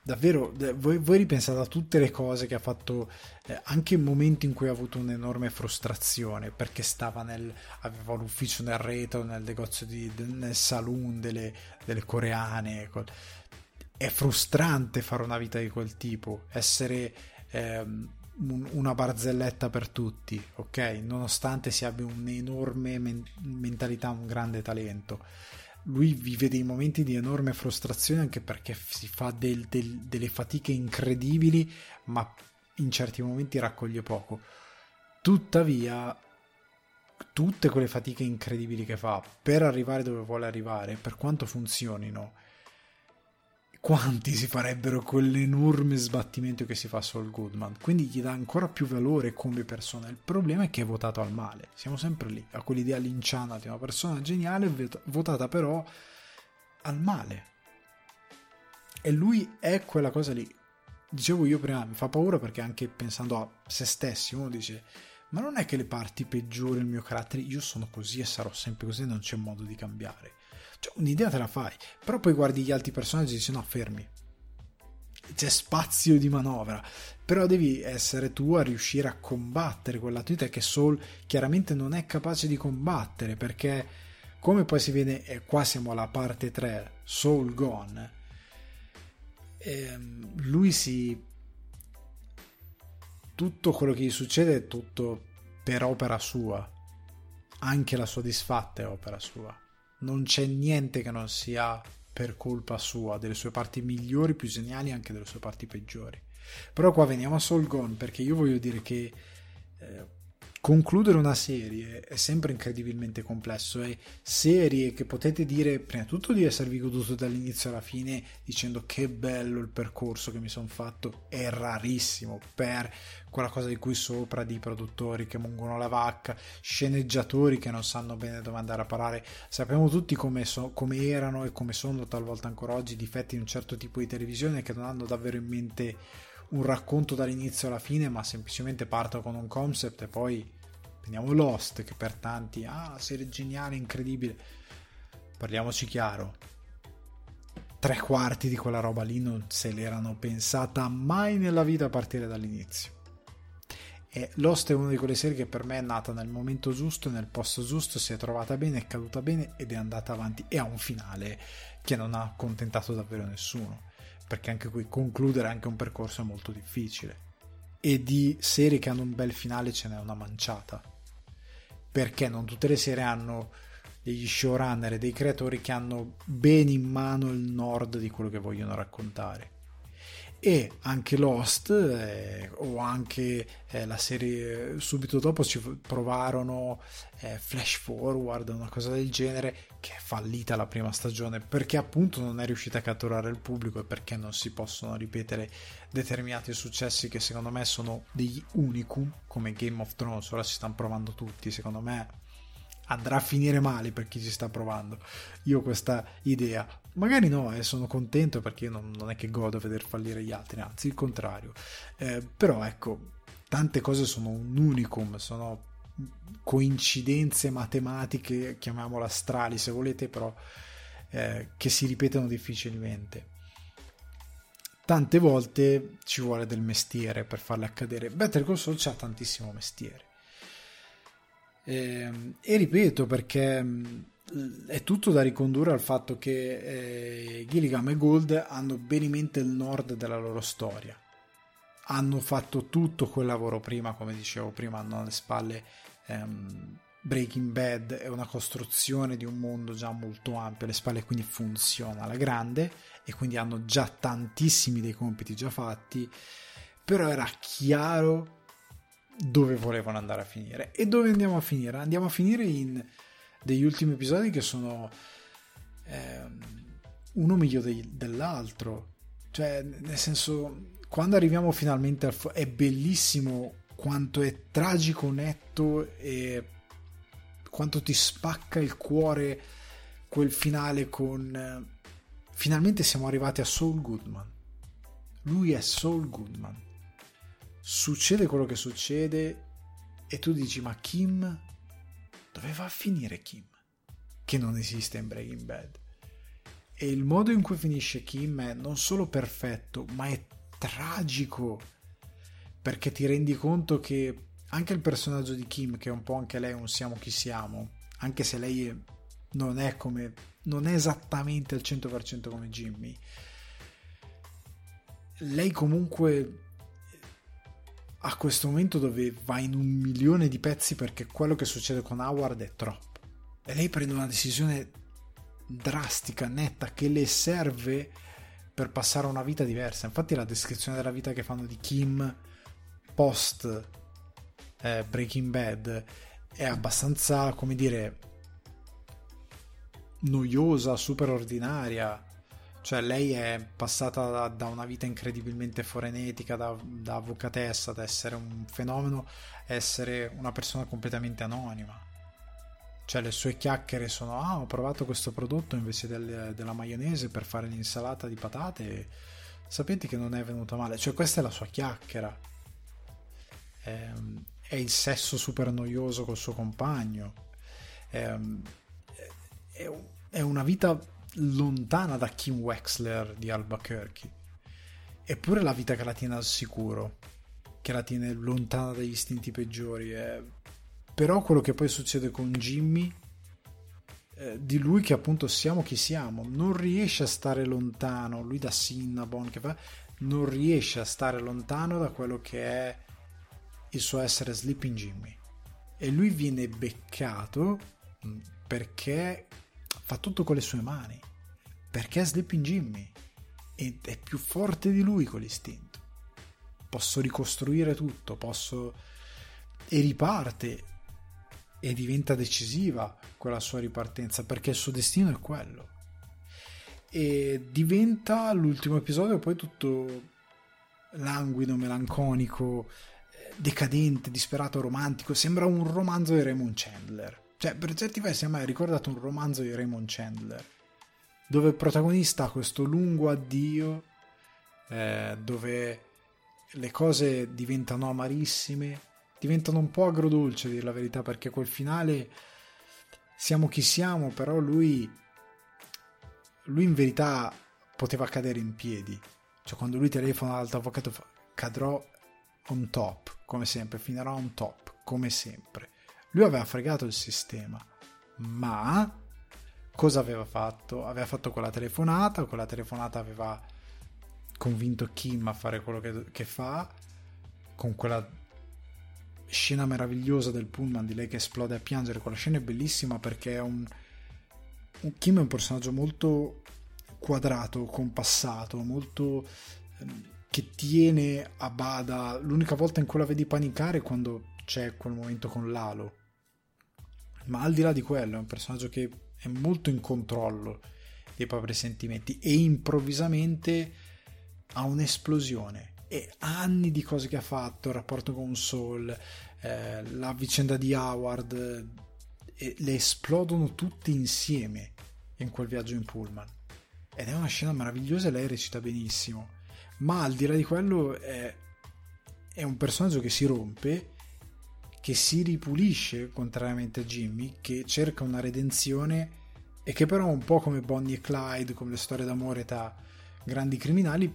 davvero voi, voi ripensate a tutte le cose che ha fatto eh, anche in momenti in cui ha avuto un'enorme frustrazione perché stava nel aveva l'ufficio nel retro nel negozio di, nel saloon delle, delle coreane è frustrante fare una vita di quel tipo, essere ehm, un, una barzelletta per tutti, ok? Nonostante si abbia un'enorme men- mentalità, un grande talento. Lui vive dei momenti di enorme frustrazione anche perché si fa del, del, delle fatiche incredibili, ma in certi momenti raccoglie poco. Tuttavia, tutte quelle fatiche incredibili che fa per arrivare dove vuole arrivare, per quanto funzionino, quanti si farebbero quell'enorme sbattimento che si fa Saul Goodman. Quindi gli dà ancora più valore come persona. Il problema è che è votato al male. Siamo sempre lì a quell'idea linciana di una persona geniale votata però al male. E lui è quella cosa lì. Dicevo io prima mi fa paura perché anche pensando a se stessi uno dice ma non è che le parti peggiori del mio carattere? Io sono così e sarò sempre così non c'è modo di cambiare cioè, un'idea te la fai, però poi guardi gli altri personaggi e dici no, fermi. C'è spazio di manovra, però devi essere tu a riuscire a combattere quell'attività che Soul chiaramente non è capace di combattere perché come poi si vede, e qua siamo alla parte 3, Soul Gone, ehm, lui si... tutto quello che gli succede è tutto per opera sua, anche la sua disfatta è opera sua non c'è niente che non sia per colpa sua, delle sue parti migliori, più geniali, anche delle sue parti peggiori. Però qua veniamo a Soul Gone perché io voglio dire che eh, concludere una serie è sempre incredibilmente complesso. E serie che potete dire prima di tutto di esservi goduto dall'inizio alla fine dicendo che bello il percorso che mi sono fatto. È rarissimo per quella cosa di cui sopra di produttori che mungono la vacca sceneggiatori che non sanno bene dove andare a parare. Sappiamo tutti come, so, come erano e come sono talvolta ancora oggi difetti di un certo tipo di televisione che non hanno davvero in mente un racconto dall'inizio alla fine, ma semplicemente parto con un concept e poi prendiamo Lost, che per tanti, ah, serie geniale, incredibile. Parliamoci chiaro. Tre quarti di quella roba lì non se l'erano pensata mai nella vita a partire dall'inizio. E Lost è una di quelle serie che per me è nata nel momento giusto, nel posto giusto, si è trovata bene, è caduta bene ed è andata avanti e ha un finale che non ha accontentato davvero nessuno perché anche qui concludere anche un percorso è molto difficile. E di serie che hanno un bel finale ce n'è una manciata. Perché non tutte le serie hanno degli showrunner e dei creatori che hanno bene in mano il nord di quello che vogliono raccontare e anche Lost eh, o anche eh, la serie subito dopo ci provarono eh, Flash Forward una cosa del genere che è fallita la prima stagione perché appunto non è riuscita a catturare il pubblico e perché non si possono ripetere determinati successi che secondo me sono degli unicum come Game of Thrones ora si stanno provando tutti secondo me andrà a finire male per chi ci sta provando. Io ho questa idea. Magari no, eh, sono contento perché non, non, è che godo veder fallire gli altri, anzi il contrario. Eh, però ecco, tante cose sono un unicum, sono coincidenze matematiche, chiamiamole astrali se volete, però eh, che si ripetono difficilmente. Tante volte ci vuole del mestiere per farle accadere. Better Call Saul c'ha tantissimo mestiere. Ehm, e ripeto perché è tutto da ricondurre al fatto che eh, Gilligan e Gold hanno ben in mente il nord della loro storia. Hanno fatto tutto quel lavoro prima, come dicevo prima, hanno alle spalle ehm, Breaking Bad, è una costruzione di un mondo già molto ampio alle spalle, quindi funziona alla grande e quindi hanno già tantissimi dei compiti già fatti, però era chiaro dove volevano andare a finire. E dove andiamo a finire? Andiamo a finire in degli ultimi episodi che sono eh, uno meglio dei, dell'altro. Cioè, nel senso, quando arriviamo finalmente al... Fu- è bellissimo quanto è tragico, netto e quanto ti spacca il cuore quel finale con... Finalmente siamo arrivati a Saul Goodman. Lui è Saul Goodman. Succede quello che succede e tu dici ma Kim dove va a finire Kim? Che non esiste in Breaking Bad. E il modo in cui finisce Kim è non solo perfetto, ma è tragico. Perché ti rendi conto che anche il personaggio di Kim, che è un po' anche lei un siamo chi siamo, anche se lei non è come non è esattamente al 100% come Jimmy. Lei comunque a questo momento dove va in un milione di pezzi perché quello che succede con Howard è troppo. E lei prende una decisione drastica, netta, che le serve per passare una vita diversa. Infatti la descrizione della vita che fanno di Kim post eh, Breaking Bad è abbastanza, come dire, noiosa, super ordinaria cioè lei è passata da, da una vita incredibilmente forenetica, da, da, avvocatessa, da essere un fenomeno, a essere una persona completamente anonima. Cioè le sue chiacchiere sono, ah ho provato questo prodotto invece del, della maionese per fare l'insalata di patate sapete che non è venuta male. Cioè questa è la sua chiacchiera. È, è il sesso super noioso col suo compagno. È, è, è una vita lontana da Kim Wexler di Albuquerque. Eppure la vita che la tiene al sicuro, che la tiene lontana dagli istinti peggiori. È... Però quello che poi succede con Jimmy, eh, di lui che appunto siamo chi siamo, non riesce a stare lontano, lui da Cinnabon che fa, non riesce a stare lontano da quello che è il suo essere Sleeping Jimmy. E lui viene beccato mm, perché fa tutto con le sue mani. Perché è Sleeping Jimmy è più forte di lui quell'istinto. Posso ricostruire tutto, posso... e riparte e diventa decisiva quella sua ripartenza perché il suo destino è quello. E diventa l'ultimo episodio poi tutto languido, melanconico, decadente, disperato, romantico. Sembra un romanzo di Raymond Chandler. Cioè, per certi versi a me ha ricordato un romanzo di Raymond Chandler, dove il protagonista ha questo lungo addio, eh, dove le cose diventano amarissime, diventano un po' agrodolce, a dire la verità, perché quel finale siamo chi siamo, però lui, lui in verità poteva cadere in piedi. Cioè, quando lui telefona all'altro avvocato, fa, cadrò on top, come sempre, finirà on top, come sempre. Lui aveva fregato il sistema, ma cosa aveva fatto? Aveva fatto quella telefonata, quella telefonata aveva convinto Kim a fare quello che, che fa, con quella scena meravigliosa del pullman di lei che esplode a piangere. Quella scena è bellissima perché è un, un Kim è un personaggio molto quadrato, compassato, molto ehm, che tiene a bada. L'unica volta in cui la vedi panicare è quando c'è quel momento con Lalo ma al di là di quello è un personaggio che è molto in controllo dei propri sentimenti e improvvisamente ha un'esplosione e anni di cose che ha fatto, il rapporto con Saul, eh, la vicenda di Howard, eh, le esplodono tutte insieme in quel viaggio in pullman. Ed è una scena meravigliosa e lei recita benissimo. Ma al di là di quello è, è un personaggio che si rompe, che si ripulisce, contrariamente a Jimmy, che cerca una redenzione e che però un po' come Bonnie e Clyde, come le storie d'amore tra grandi criminali,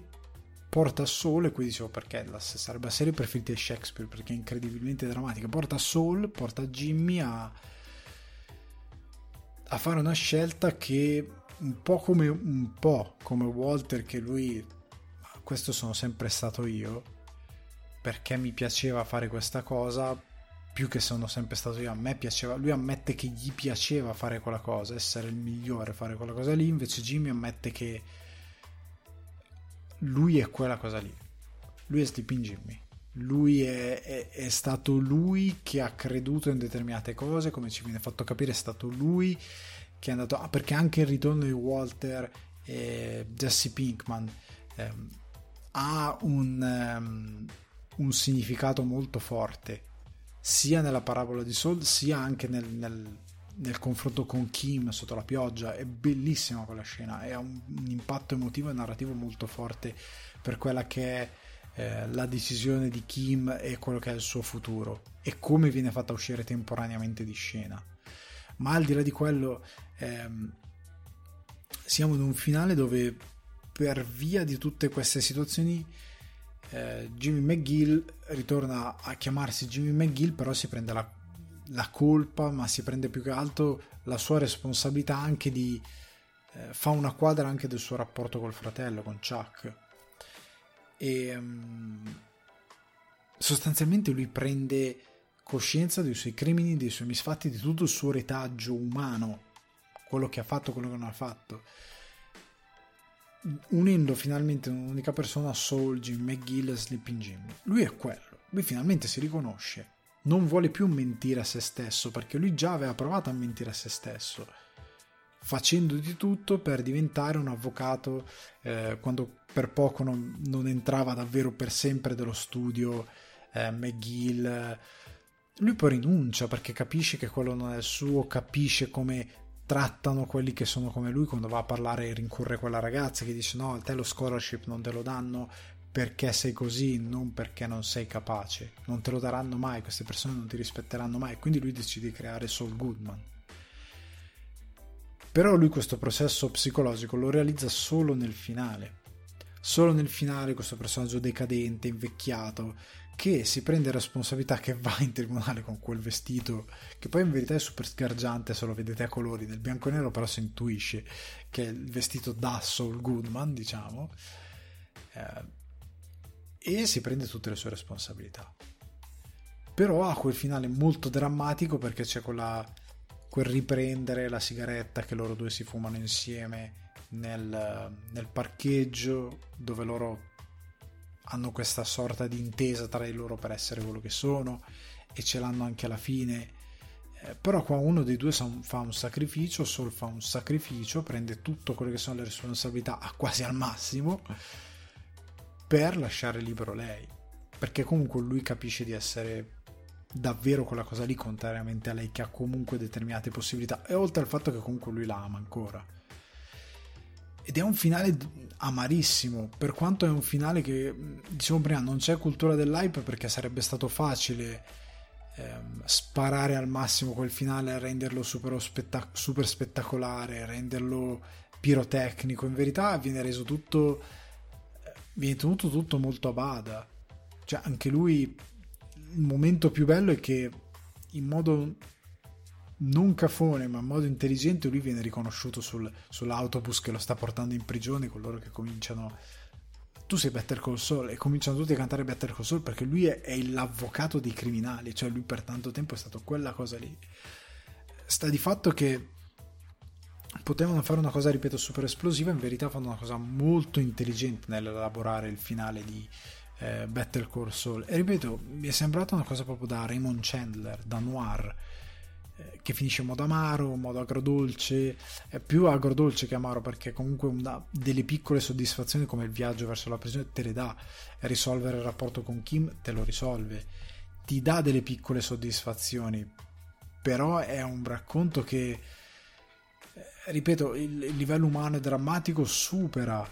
porta Soul, e qui dicevo perché la, sarebbe la serie preferita di Shakespeare, perché è incredibilmente drammatica, porta Soul, porta Jimmy a, a fare una scelta che un po' come un po' come Walter che lui questo sono sempre stato io perché mi piaceva fare questa cosa più che sono sempre stato io a me piaceva lui ammette che gli piaceva fare quella cosa essere il migliore fare quella cosa lì invece Jimmy ammette che lui è quella cosa lì. Lui è Sleeping Jimmy. Lui è, è, è, stato lui che ha creduto in determinate cose come ci viene fatto capire è stato lui che è andato ah, perché anche il ritorno di Walter e Jesse Pinkman ehm, ha un, um, un, significato molto forte sia nella parabola di Soul sia anche nel, nel, nel, confronto con Kim sotto la pioggia. È bellissima quella scena e ha un, un impatto emotivo e narrativo molto forte per quella che è eh, la decisione di Kim e quello che è il suo futuro e come viene fatta uscire temporaneamente di scena. Ma al di là di quello ehm, siamo in un finale dove per via di tutte queste situazioni eh, Jimmy McGill ritorna a chiamarsi Jimmy McGill però si prende la, la, colpa ma si prende più che altro la sua responsabilità anche di eh, fa una quadra anche del suo rapporto col fratello con Chuck. E um, sostanzialmente lui prende coscienza dei suoi crimini, dei suoi misfatti, di tutto il suo retaggio umano, quello che ha fatto, quello che non ha fatto, unendo finalmente un'unica persona Soul, Jim McGill e Sleeping Jim. Lui è quello, lui finalmente si riconosce, non vuole più mentire a se stesso, perché lui già aveva provato a mentire a se stesso, facendo di tutto per diventare un avvocato eh, quando per poco non, non, entrava davvero per sempre dello studio eh, McGill. Lui poi rinuncia perché capisce che quello non è il suo, capisce come trattano quelli che sono come lui quando va a parlare e rincorre quella ragazza che dice no, a te lo scholarship non te lo danno perché sei così, non perché non sei capace, non te lo daranno mai, queste persone non ti rispetteranno mai, quindi lui decide di creare Saul Goodman. Però lui questo processo psicologico lo realizza solo nel finale. Solo nel finale questo personaggio decadente, invecchiato, che si prende responsabilità che va in tribunale con quel vestito che poi in verità è super sgargiante se lo vedete a colori nel bianco e nero però si intuisce che è il vestito da Saul Goodman diciamo eh, e si prende tutte le sue responsabilità. Però ha quel finale molto drammatico perché c'è quella, quel riprendere la sigaretta che loro due si fumano insieme nel, nel parcheggio dove loro hanno questa sorta di intesa tra di loro per essere quello che sono e ce l'hanno anche alla fine. Eh, però qua uno dei due fa un sacrificio, Sol fa un sacrificio, prende tutto quello che sono le responsabilità a quasi al massimo per lasciare libero lei. Perché comunque lui capisce di essere davvero quella cosa lì, contrariamente a lei che ha comunque determinate possibilità. E oltre al fatto che comunque lui la ama ancora ed è un finale amarissimo, per quanto è un finale che, diciamo prima, non c'è cultura dell'hype perché sarebbe stato facile ehm, sparare al massimo quel finale, renderlo super, spettac- super spettacolare, renderlo pirotecnico, in verità viene reso tutto, viene tenuto tutto molto a bada, cioè anche lui, il momento più bello è che in modo non cafone ma in modo intelligente lui viene riconosciuto sul, sull'autobus che lo sta portando in prigione con loro che cominciano tu sei Better Call Saul e cominciano tutti a cantare Better Call Saul perché lui è, è l'avvocato dei criminali cioè lui per tanto tempo è stato quella cosa lì. Sta di fatto che potevano fare una cosa ripeto super esplosiva in verità fanno una cosa molto intelligente nell'elaborare il finale di eh, Better Call Saul. E ripeto mi è sembrata una cosa proprio da Raymond Chandler da Noir che finisce in modo amaro, in modo agrodolce, è più agrodolce che amaro perché comunque una delle piccole soddisfazioni come il viaggio verso la prigione te le dà, risolvere il rapporto con Kim te lo risolve, ti dà delle piccole soddisfazioni, però è un racconto che, eh, ripeto, il, il livello umano e drammatico supera.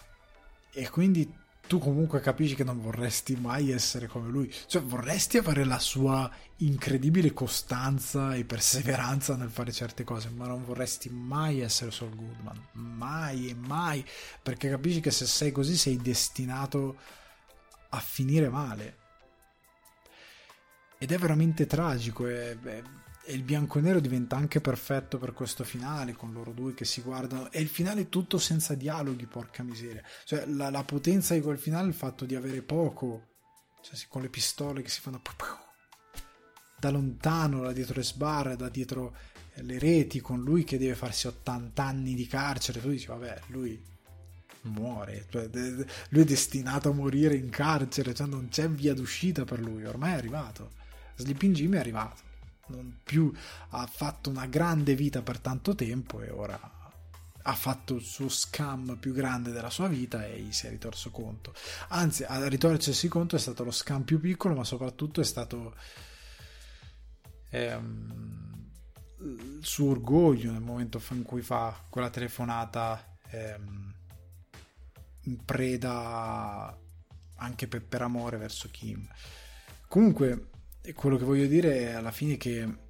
E quindi tu comunque capisci che non vorresti mai essere come lui, cioè vorresti avere la sua incredibile costanza e perseveranza nel fare certe cose, ma non vorresti mai essere Saul Goodman, mai e mai, perché capisci che se sei così sei destinato a finire male. Ed è veramente tragico, è, è e il bianco e nero diventa anche perfetto per questo finale con loro due che si guardano e il finale è tutto senza dialoghi porca miseria. Cioè la, la potenza di quel finale è il fatto di avere poco cioè con le pistole che si fanno da lontano da dietro le sbarre da dietro le reti con lui che deve farsi 80 anni di carcere tu dici vabbè lui muore cioè, lui è destinato a morire in carcere cioè non c'è via d'uscita per lui ormai è arrivato. Sleeping Jimmy è arrivato non più ha fatto una grande vita per tanto tempo e ora ha fatto il suo scam più grande della sua vita e si è ritorso conto. Anzi, a ritorcersi conto è stato lo scam più piccolo, ma soprattutto è stato ehm, il suo orgoglio nel momento in cui fa quella telefonata ehm, in preda anche per, per amore verso Kim. Comunque, e quello che voglio dire è alla fine che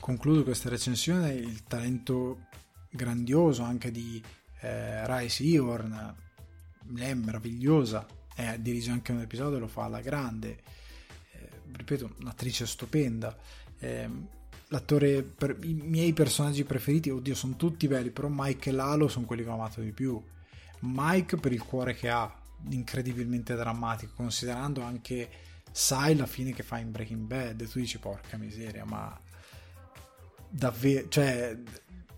concludo questa recensione il talento grandioso anche di eh, Rice Eorn è meravigliosa è diriso anche un episodio lo fa alla grande. Eh, ripeto un'attrice stupenda. Eh, l'attore per i miei personaggi preferiti oddio sono tutti belli però Mike e Lalo sono quelli che ho amato di più. Mike per il cuore che ha incredibilmente drammatico considerando anche sai la fine che fa in Breaking Bad? E tu dici porca miseria ma davvero cioè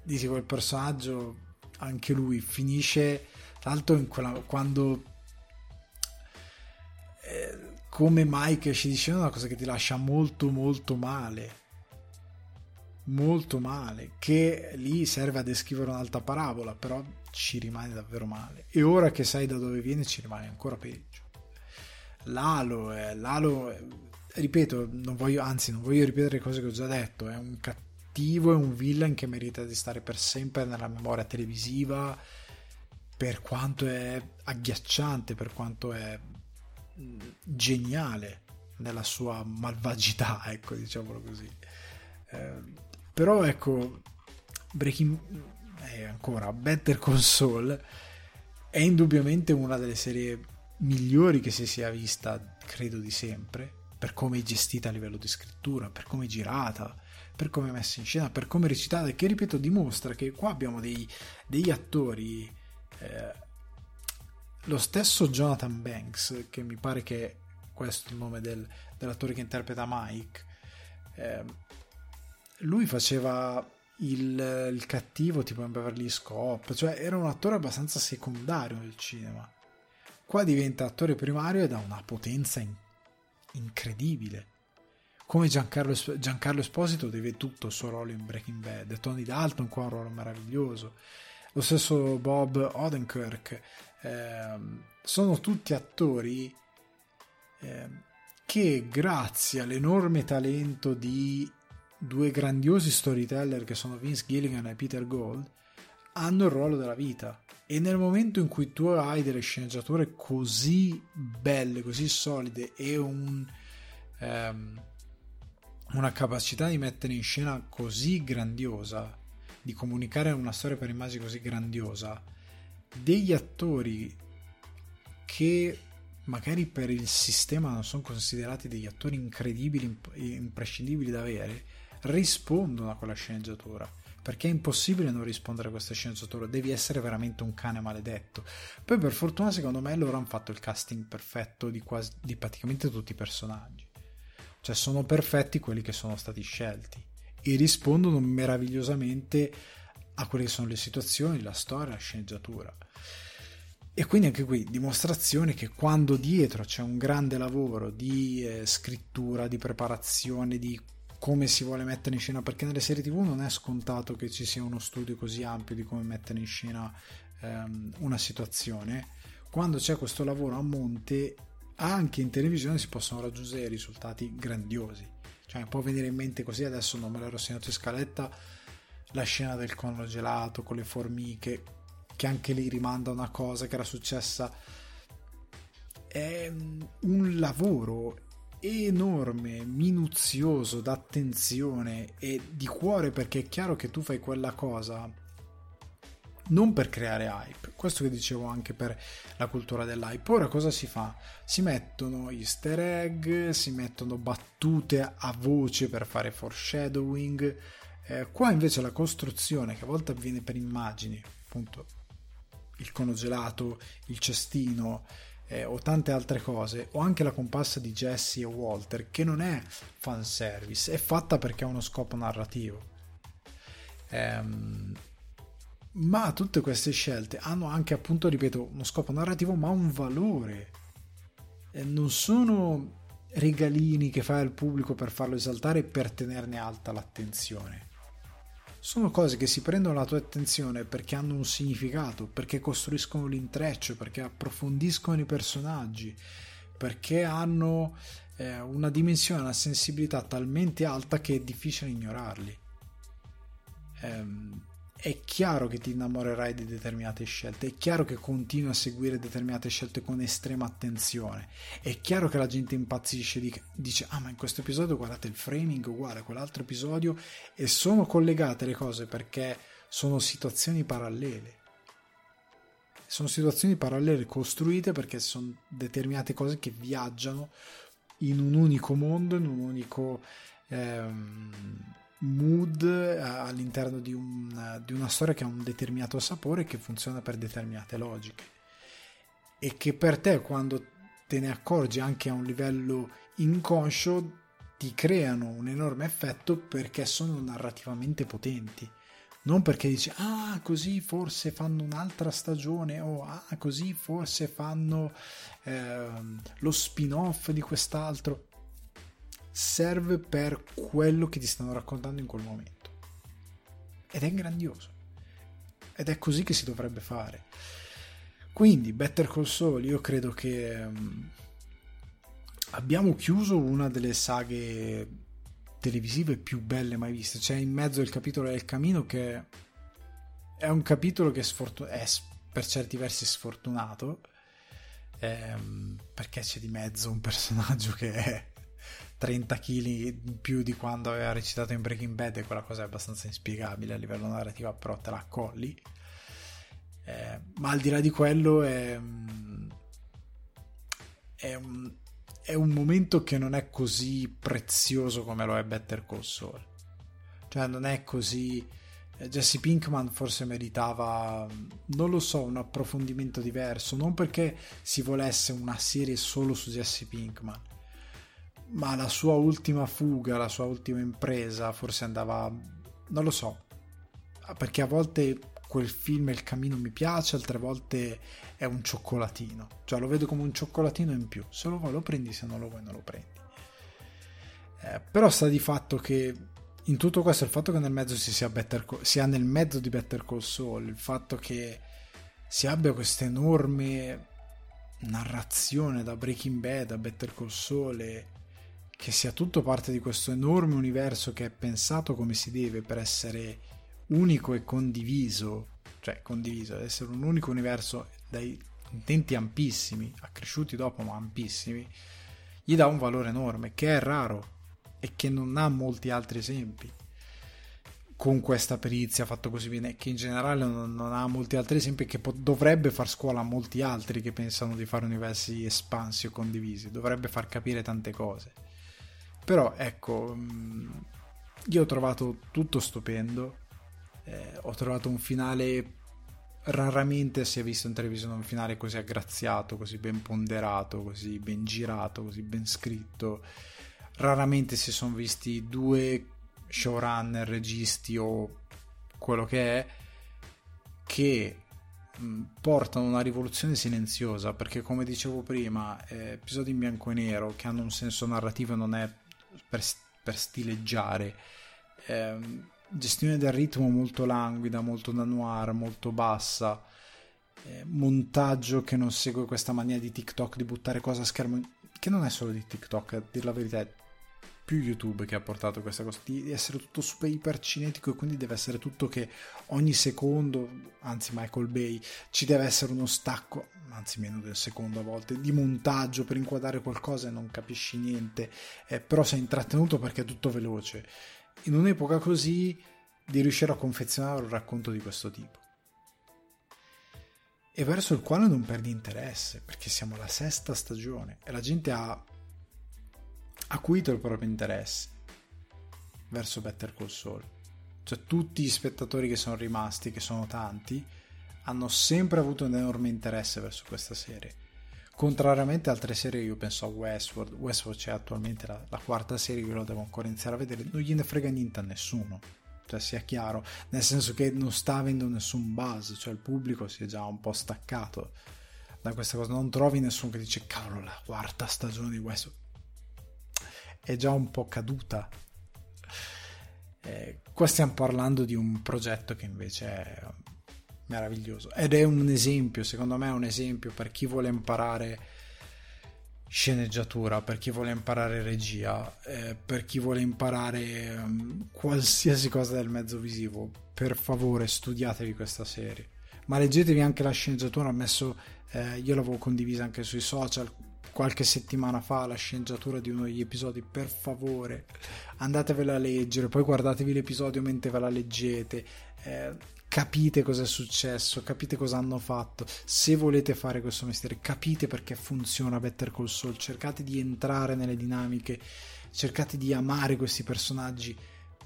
dici quel personaggio anche lui finisce tra l'altro in quella, quando eh, come Mike ci dice una cosa che ti lascia molto molto male. Molto male che lì serve a descrivere un'altra parabola però ci rimane davvero male. E ora che sai da dove viene ci rimane ancora peggio Lalo, è, Lalo è, ripeto, non voglio, anzi non voglio ripetere cose che ho già detto, è un cattivo, è un villain che merita di stare per sempre nella memoria televisiva per quanto è agghiacciante, per quanto è mm, geniale nella sua malvagità, ecco, diciamolo così. Eh, però ecco, Breaking eh, ancora Better Console è indubbiamente una delle serie migliori che si sia vista, credo di sempre, per come è gestita a livello di scrittura, per come è girata, per come è messa in scena, per come è recitata, che ripeto dimostra che qua abbiamo dei, degli attori, eh, lo stesso Jonathan Banks, che mi pare che questo è il nome del, dell'attore che interpreta Mike, eh, lui faceva il, il, cattivo tipo in Beverly Hills Cop, cioè era un attore abbastanza secondario nel cinema Qua diventa attore primario ed ha una potenza in- incredibile. Come Giancarlo, Giancarlo, Esposito deve tutto il suo ruolo in Breaking Bad, Tony Dalton qua ha un ruolo meraviglioso, lo stesso Bob Odenkirk, eh, sono tutti attori eh, che grazie all'enorme talento di due grandiosi storyteller che sono Vince Gilligan e Peter Gold hanno il ruolo della vita e nel momento in cui tu hai delle sceneggiature così belle, così solide e un, um, una capacità di mettere in scena così grandiosa, di comunicare una storia per immagini così grandiosa, degli attori che magari per il sistema non sono considerati degli attori incredibili, imprescindibili da avere, rispondono a quella sceneggiatura perché è impossibile non rispondere a queste sceneggiature, devi essere veramente un cane maledetto. Poi per fortuna secondo me loro hanno fatto il casting perfetto di, quasi, di praticamente tutti i personaggi, cioè sono perfetti quelli che sono stati scelti e rispondono meravigliosamente a quelle che sono le situazioni, la storia, la sceneggiatura. E quindi anche qui dimostrazione che quando dietro c'è un grande lavoro di eh, scrittura, di preparazione, di come si vuole mettere in scena, perché nelle serie tv non è scontato che ci sia uno studio così ampio di come mettere in scena ehm, una situazione. Quando c'è questo lavoro a monte, anche in televisione si possono raggiungere risultati grandiosi. Cioè, può venire in mente così, adesso non me l'ero segnato in scaletta, la scena del cono gelato con le formiche, che anche lì rimanda una cosa che era successa è un lavoro enorme, minuzioso, d'attenzione e di cuore perché è chiaro che tu fai quella cosa non per creare hype, questo che dicevo anche per la cultura dell'hype. Ora cosa si fa? Si mettono easter egg, si mettono battute a voce per fare foreshadowing. Eh, qua invece la costruzione, che a volte avviene per immagini, appunto il cono gelato, il cestino, eh, o tante altre cose, o anche la comparsa di Jesse e Walter, che non è fanservice, è fatta perché ha uno scopo narrativo. Ehm, ma tutte queste scelte hanno anche, appunto, ripeto, uno scopo narrativo, ma un valore. E non sono regalini che fai al pubblico per farlo esaltare e per tenerne alta l'attenzione sono cose che si prendono la tua attenzione perché hanno un significato, perché costruiscono l'intreccio, perché approfondiscono i personaggi, perché hanno eh, una dimensione, una sensibilità talmente alta che è difficile ignorarli. Ehm, è chiaro che ti innamorerai di determinate scelte, è chiaro che continui a seguire determinate scelte con estrema attenzione, è chiaro che la gente impazzisce, dice ah ma in questo episodio guardate il framing uguale a quell'altro episodio e sono collegate le cose perché sono situazioni parallele. Sono situazioni parallele costruite perché sono determinate cose che viaggiano in un unico mondo, in un unico... Ehm, mood eh, all'interno di, un, di una storia che ha un determinato sapore che funziona per determinate logiche. E che per te quando te ne accorgi anche a un livello inconscio ti creano un enorme effetto perché sono narrativamente potenti. Non perché dici ah così forse fanno un'altra stagione o ah così forse fanno eh, lo spin off di quest'altro serve per quello che ti stanno raccontando in quel momento. Ed è grandioso. Ed è così che si dovrebbe fare. Quindi, Better Call Saul, io credo che um, abbiamo chiuso una delle saghe televisive più belle mai viste. C'è in mezzo il capitolo del camino che è un capitolo che è, sfortun- è per certi versi sfortunato ehm, perché c'è di mezzo un personaggio che è 30 kg in più di quando aveva recitato in Breaking Bad e quella cosa è abbastanza inspiegabile a livello narrativo però te la accolli eh, ma al di là di quello è, è, un, è un momento che non è così prezioso come lo è Better Call Saul. Cioè non è così eh, Jesse Pinkman forse meritava, non lo so, un approfondimento diverso, non perché si volesse una serie solo su Jesse Pinkman, ma la sua ultima fuga, la sua ultima impresa forse andava, non lo so, perché a volte quel film Il Camino mi piace, altre volte è un cioccolatino, cioè lo vedo come un cioccolatino in più, se lo vuoi lo prendi, se non lo vuoi non lo prendi. Eh, però sta di fatto che in tutto questo il fatto che nel mezzo si sia, Better, sia nel mezzo di Better Call Saul, il fatto che si abbia questa enorme narrazione da Breaking Bad a Better Call Saul e che sia tutto parte di questo enorme universo che è pensato come si deve per essere unico e condiviso, cioè condiviso, ad essere un unico universo dai intenti ampissimi, accresciuti dopo ma ampissimi, gli dà un valore enorme che è raro e che non ha molti altri esempi. Con questa perizia fatto così bene che in generale non, non ha molti altri esempi che po- dovrebbe far scuola a molti altri che pensano di fare universi espansi o condivisi dovrebbe far capire tante cose però ecco, mm, io ho trovato tutto stupendo, eh, ho trovato un finale raramente si è visto in televisione un finale così aggraziato, così ben ponderato, così ben girato, così ben scritto. Raramente si sono visti due showrunner, registi o quello che è che mm, portano una rivoluzione silenziosa perché come dicevo prima eh, episodi in bianco e nero che hanno un senso narrativo non è per, per stileggiare. Eh, gestione del ritmo molto languida, molto da noir, molto bassa. Eh, montaggio che non segue questa mania di TikTok di buttare cose a schermo, che non è solo di TikTok, a dir la verità, più YouTube che ha portato questa cosa di essere tutto super iper cinetico e quindi deve essere tutto che ogni secondo, anzi Michael Bay, ci deve essere uno stacco, anzi meno del secondo a volte, di montaggio per inquadrare qualcosa e non capisci niente, eh, però sei intrattenuto perché è tutto veloce. In un'epoca così di riuscire a confezionare un racconto di questo tipo e verso il quale non perdi interesse perché siamo alla sesta stagione e la gente ha acuito il proprio interesse verso Better Call Saul. Cioè tutti gli spettatori che sono rimasti, che sono tanti, hanno sempre avuto un enorme interesse verso questa serie. Contrariamente a altre serie, io penso a Westworld. Westworld c'è attualmente la, la quarta serie, io la devo ancora iniziare a vedere. Non gliene frega niente a nessuno. Cioè, sia chiaro, nel senso che non sta avendo nessun buzz, cioè il pubblico si è già un po' staccato da questa cosa. Non trovi nessuno che dice, cavolo, la quarta stagione di Westworld è già un po' caduta. Eh, qua stiamo parlando di un progetto che invece è meraviglioso ed è un esempio, secondo me è un esempio per chi vuole imparare sceneggiatura, per chi vuole imparare regia, eh, per chi vuole imparare um, qualsiasi cosa del mezzo visivo. Per favore, studiatevi questa serie. Ma leggetevi anche la sceneggiatura, ho messo, eh, io l'avevo condivisa anche sui social, qualche settimana fa la sceneggiatura di uno degli episodi, per favore andatevela a leggere, poi guardatevi l'episodio mentre ve la leggete, eh, capite cosa è successo, capite cosa hanno fatto, se volete fare questo mestiere, capite perché funziona Better Call Saul, cercate di entrare nelle dinamiche, cercate di amare questi personaggi,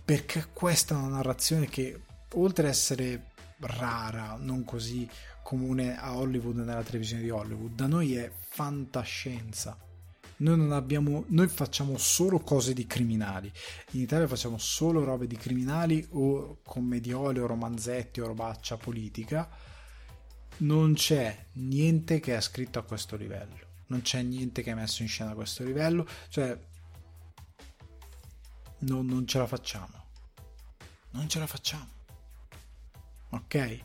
perché questa è una narrazione che oltre ad essere rara, non così comune a Hollywood nella televisione di Hollywood, da noi è fantascienza. Noi non abbiamo, noi facciamo solo cose di criminali. In Italia facciamo solo robe di criminali o commediole o romanzetti o robaccia politica. Non c'è niente che è scritto a questo livello. Non c'è niente che è messo in scena a questo livello. Cioè, non, non ce la facciamo. Non ce la facciamo. Ok?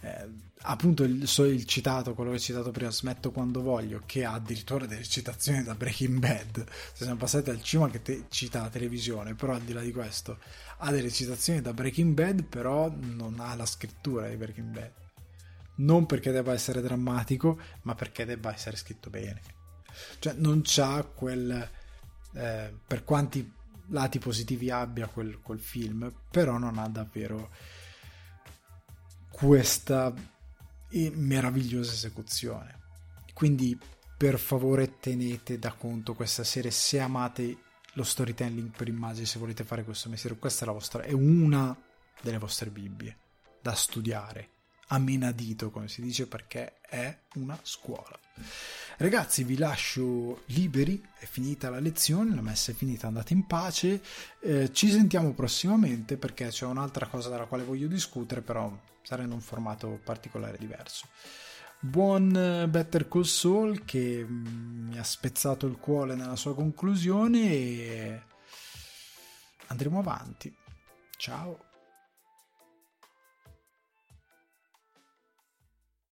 Eh, appunto il, il, citato, quello che ho citato prima, Smetto quando voglio, che ha addirittura delle citazioni da Breaking Bad. Se siamo passati al cinema che te, cita la televisione, però al di là di questo ha delle citazioni da Breaking Bad, però non ha la scrittura di Breaking Bad. Non perché debba essere drammatico, ma perché debba essere scritto bene. Cioè non c'ha quel... Eh, per quanti lati positivi abbia quel, quel film, però non ha davvero questa meravigliosa esecuzione. Quindi per favore tenete da conto questa serie se amate lo storytelling per immagini, se volete fare questo mestiere, questa è, la vostra, è una delle vostre Bibbie da studiare a menadito, come si dice, perché è una scuola. Ragazzi, vi lascio liberi, è finita la lezione, la messa è finita, andate in pace. Eh, ci sentiamo prossimamente perché c'è un'altra cosa della quale voglio discutere, però sarà in un formato particolare diverso. Buon eh, Better Call Saul che mm, mi ha spezzato il cuore nella sua conclusione e andremo avanti. Ciao.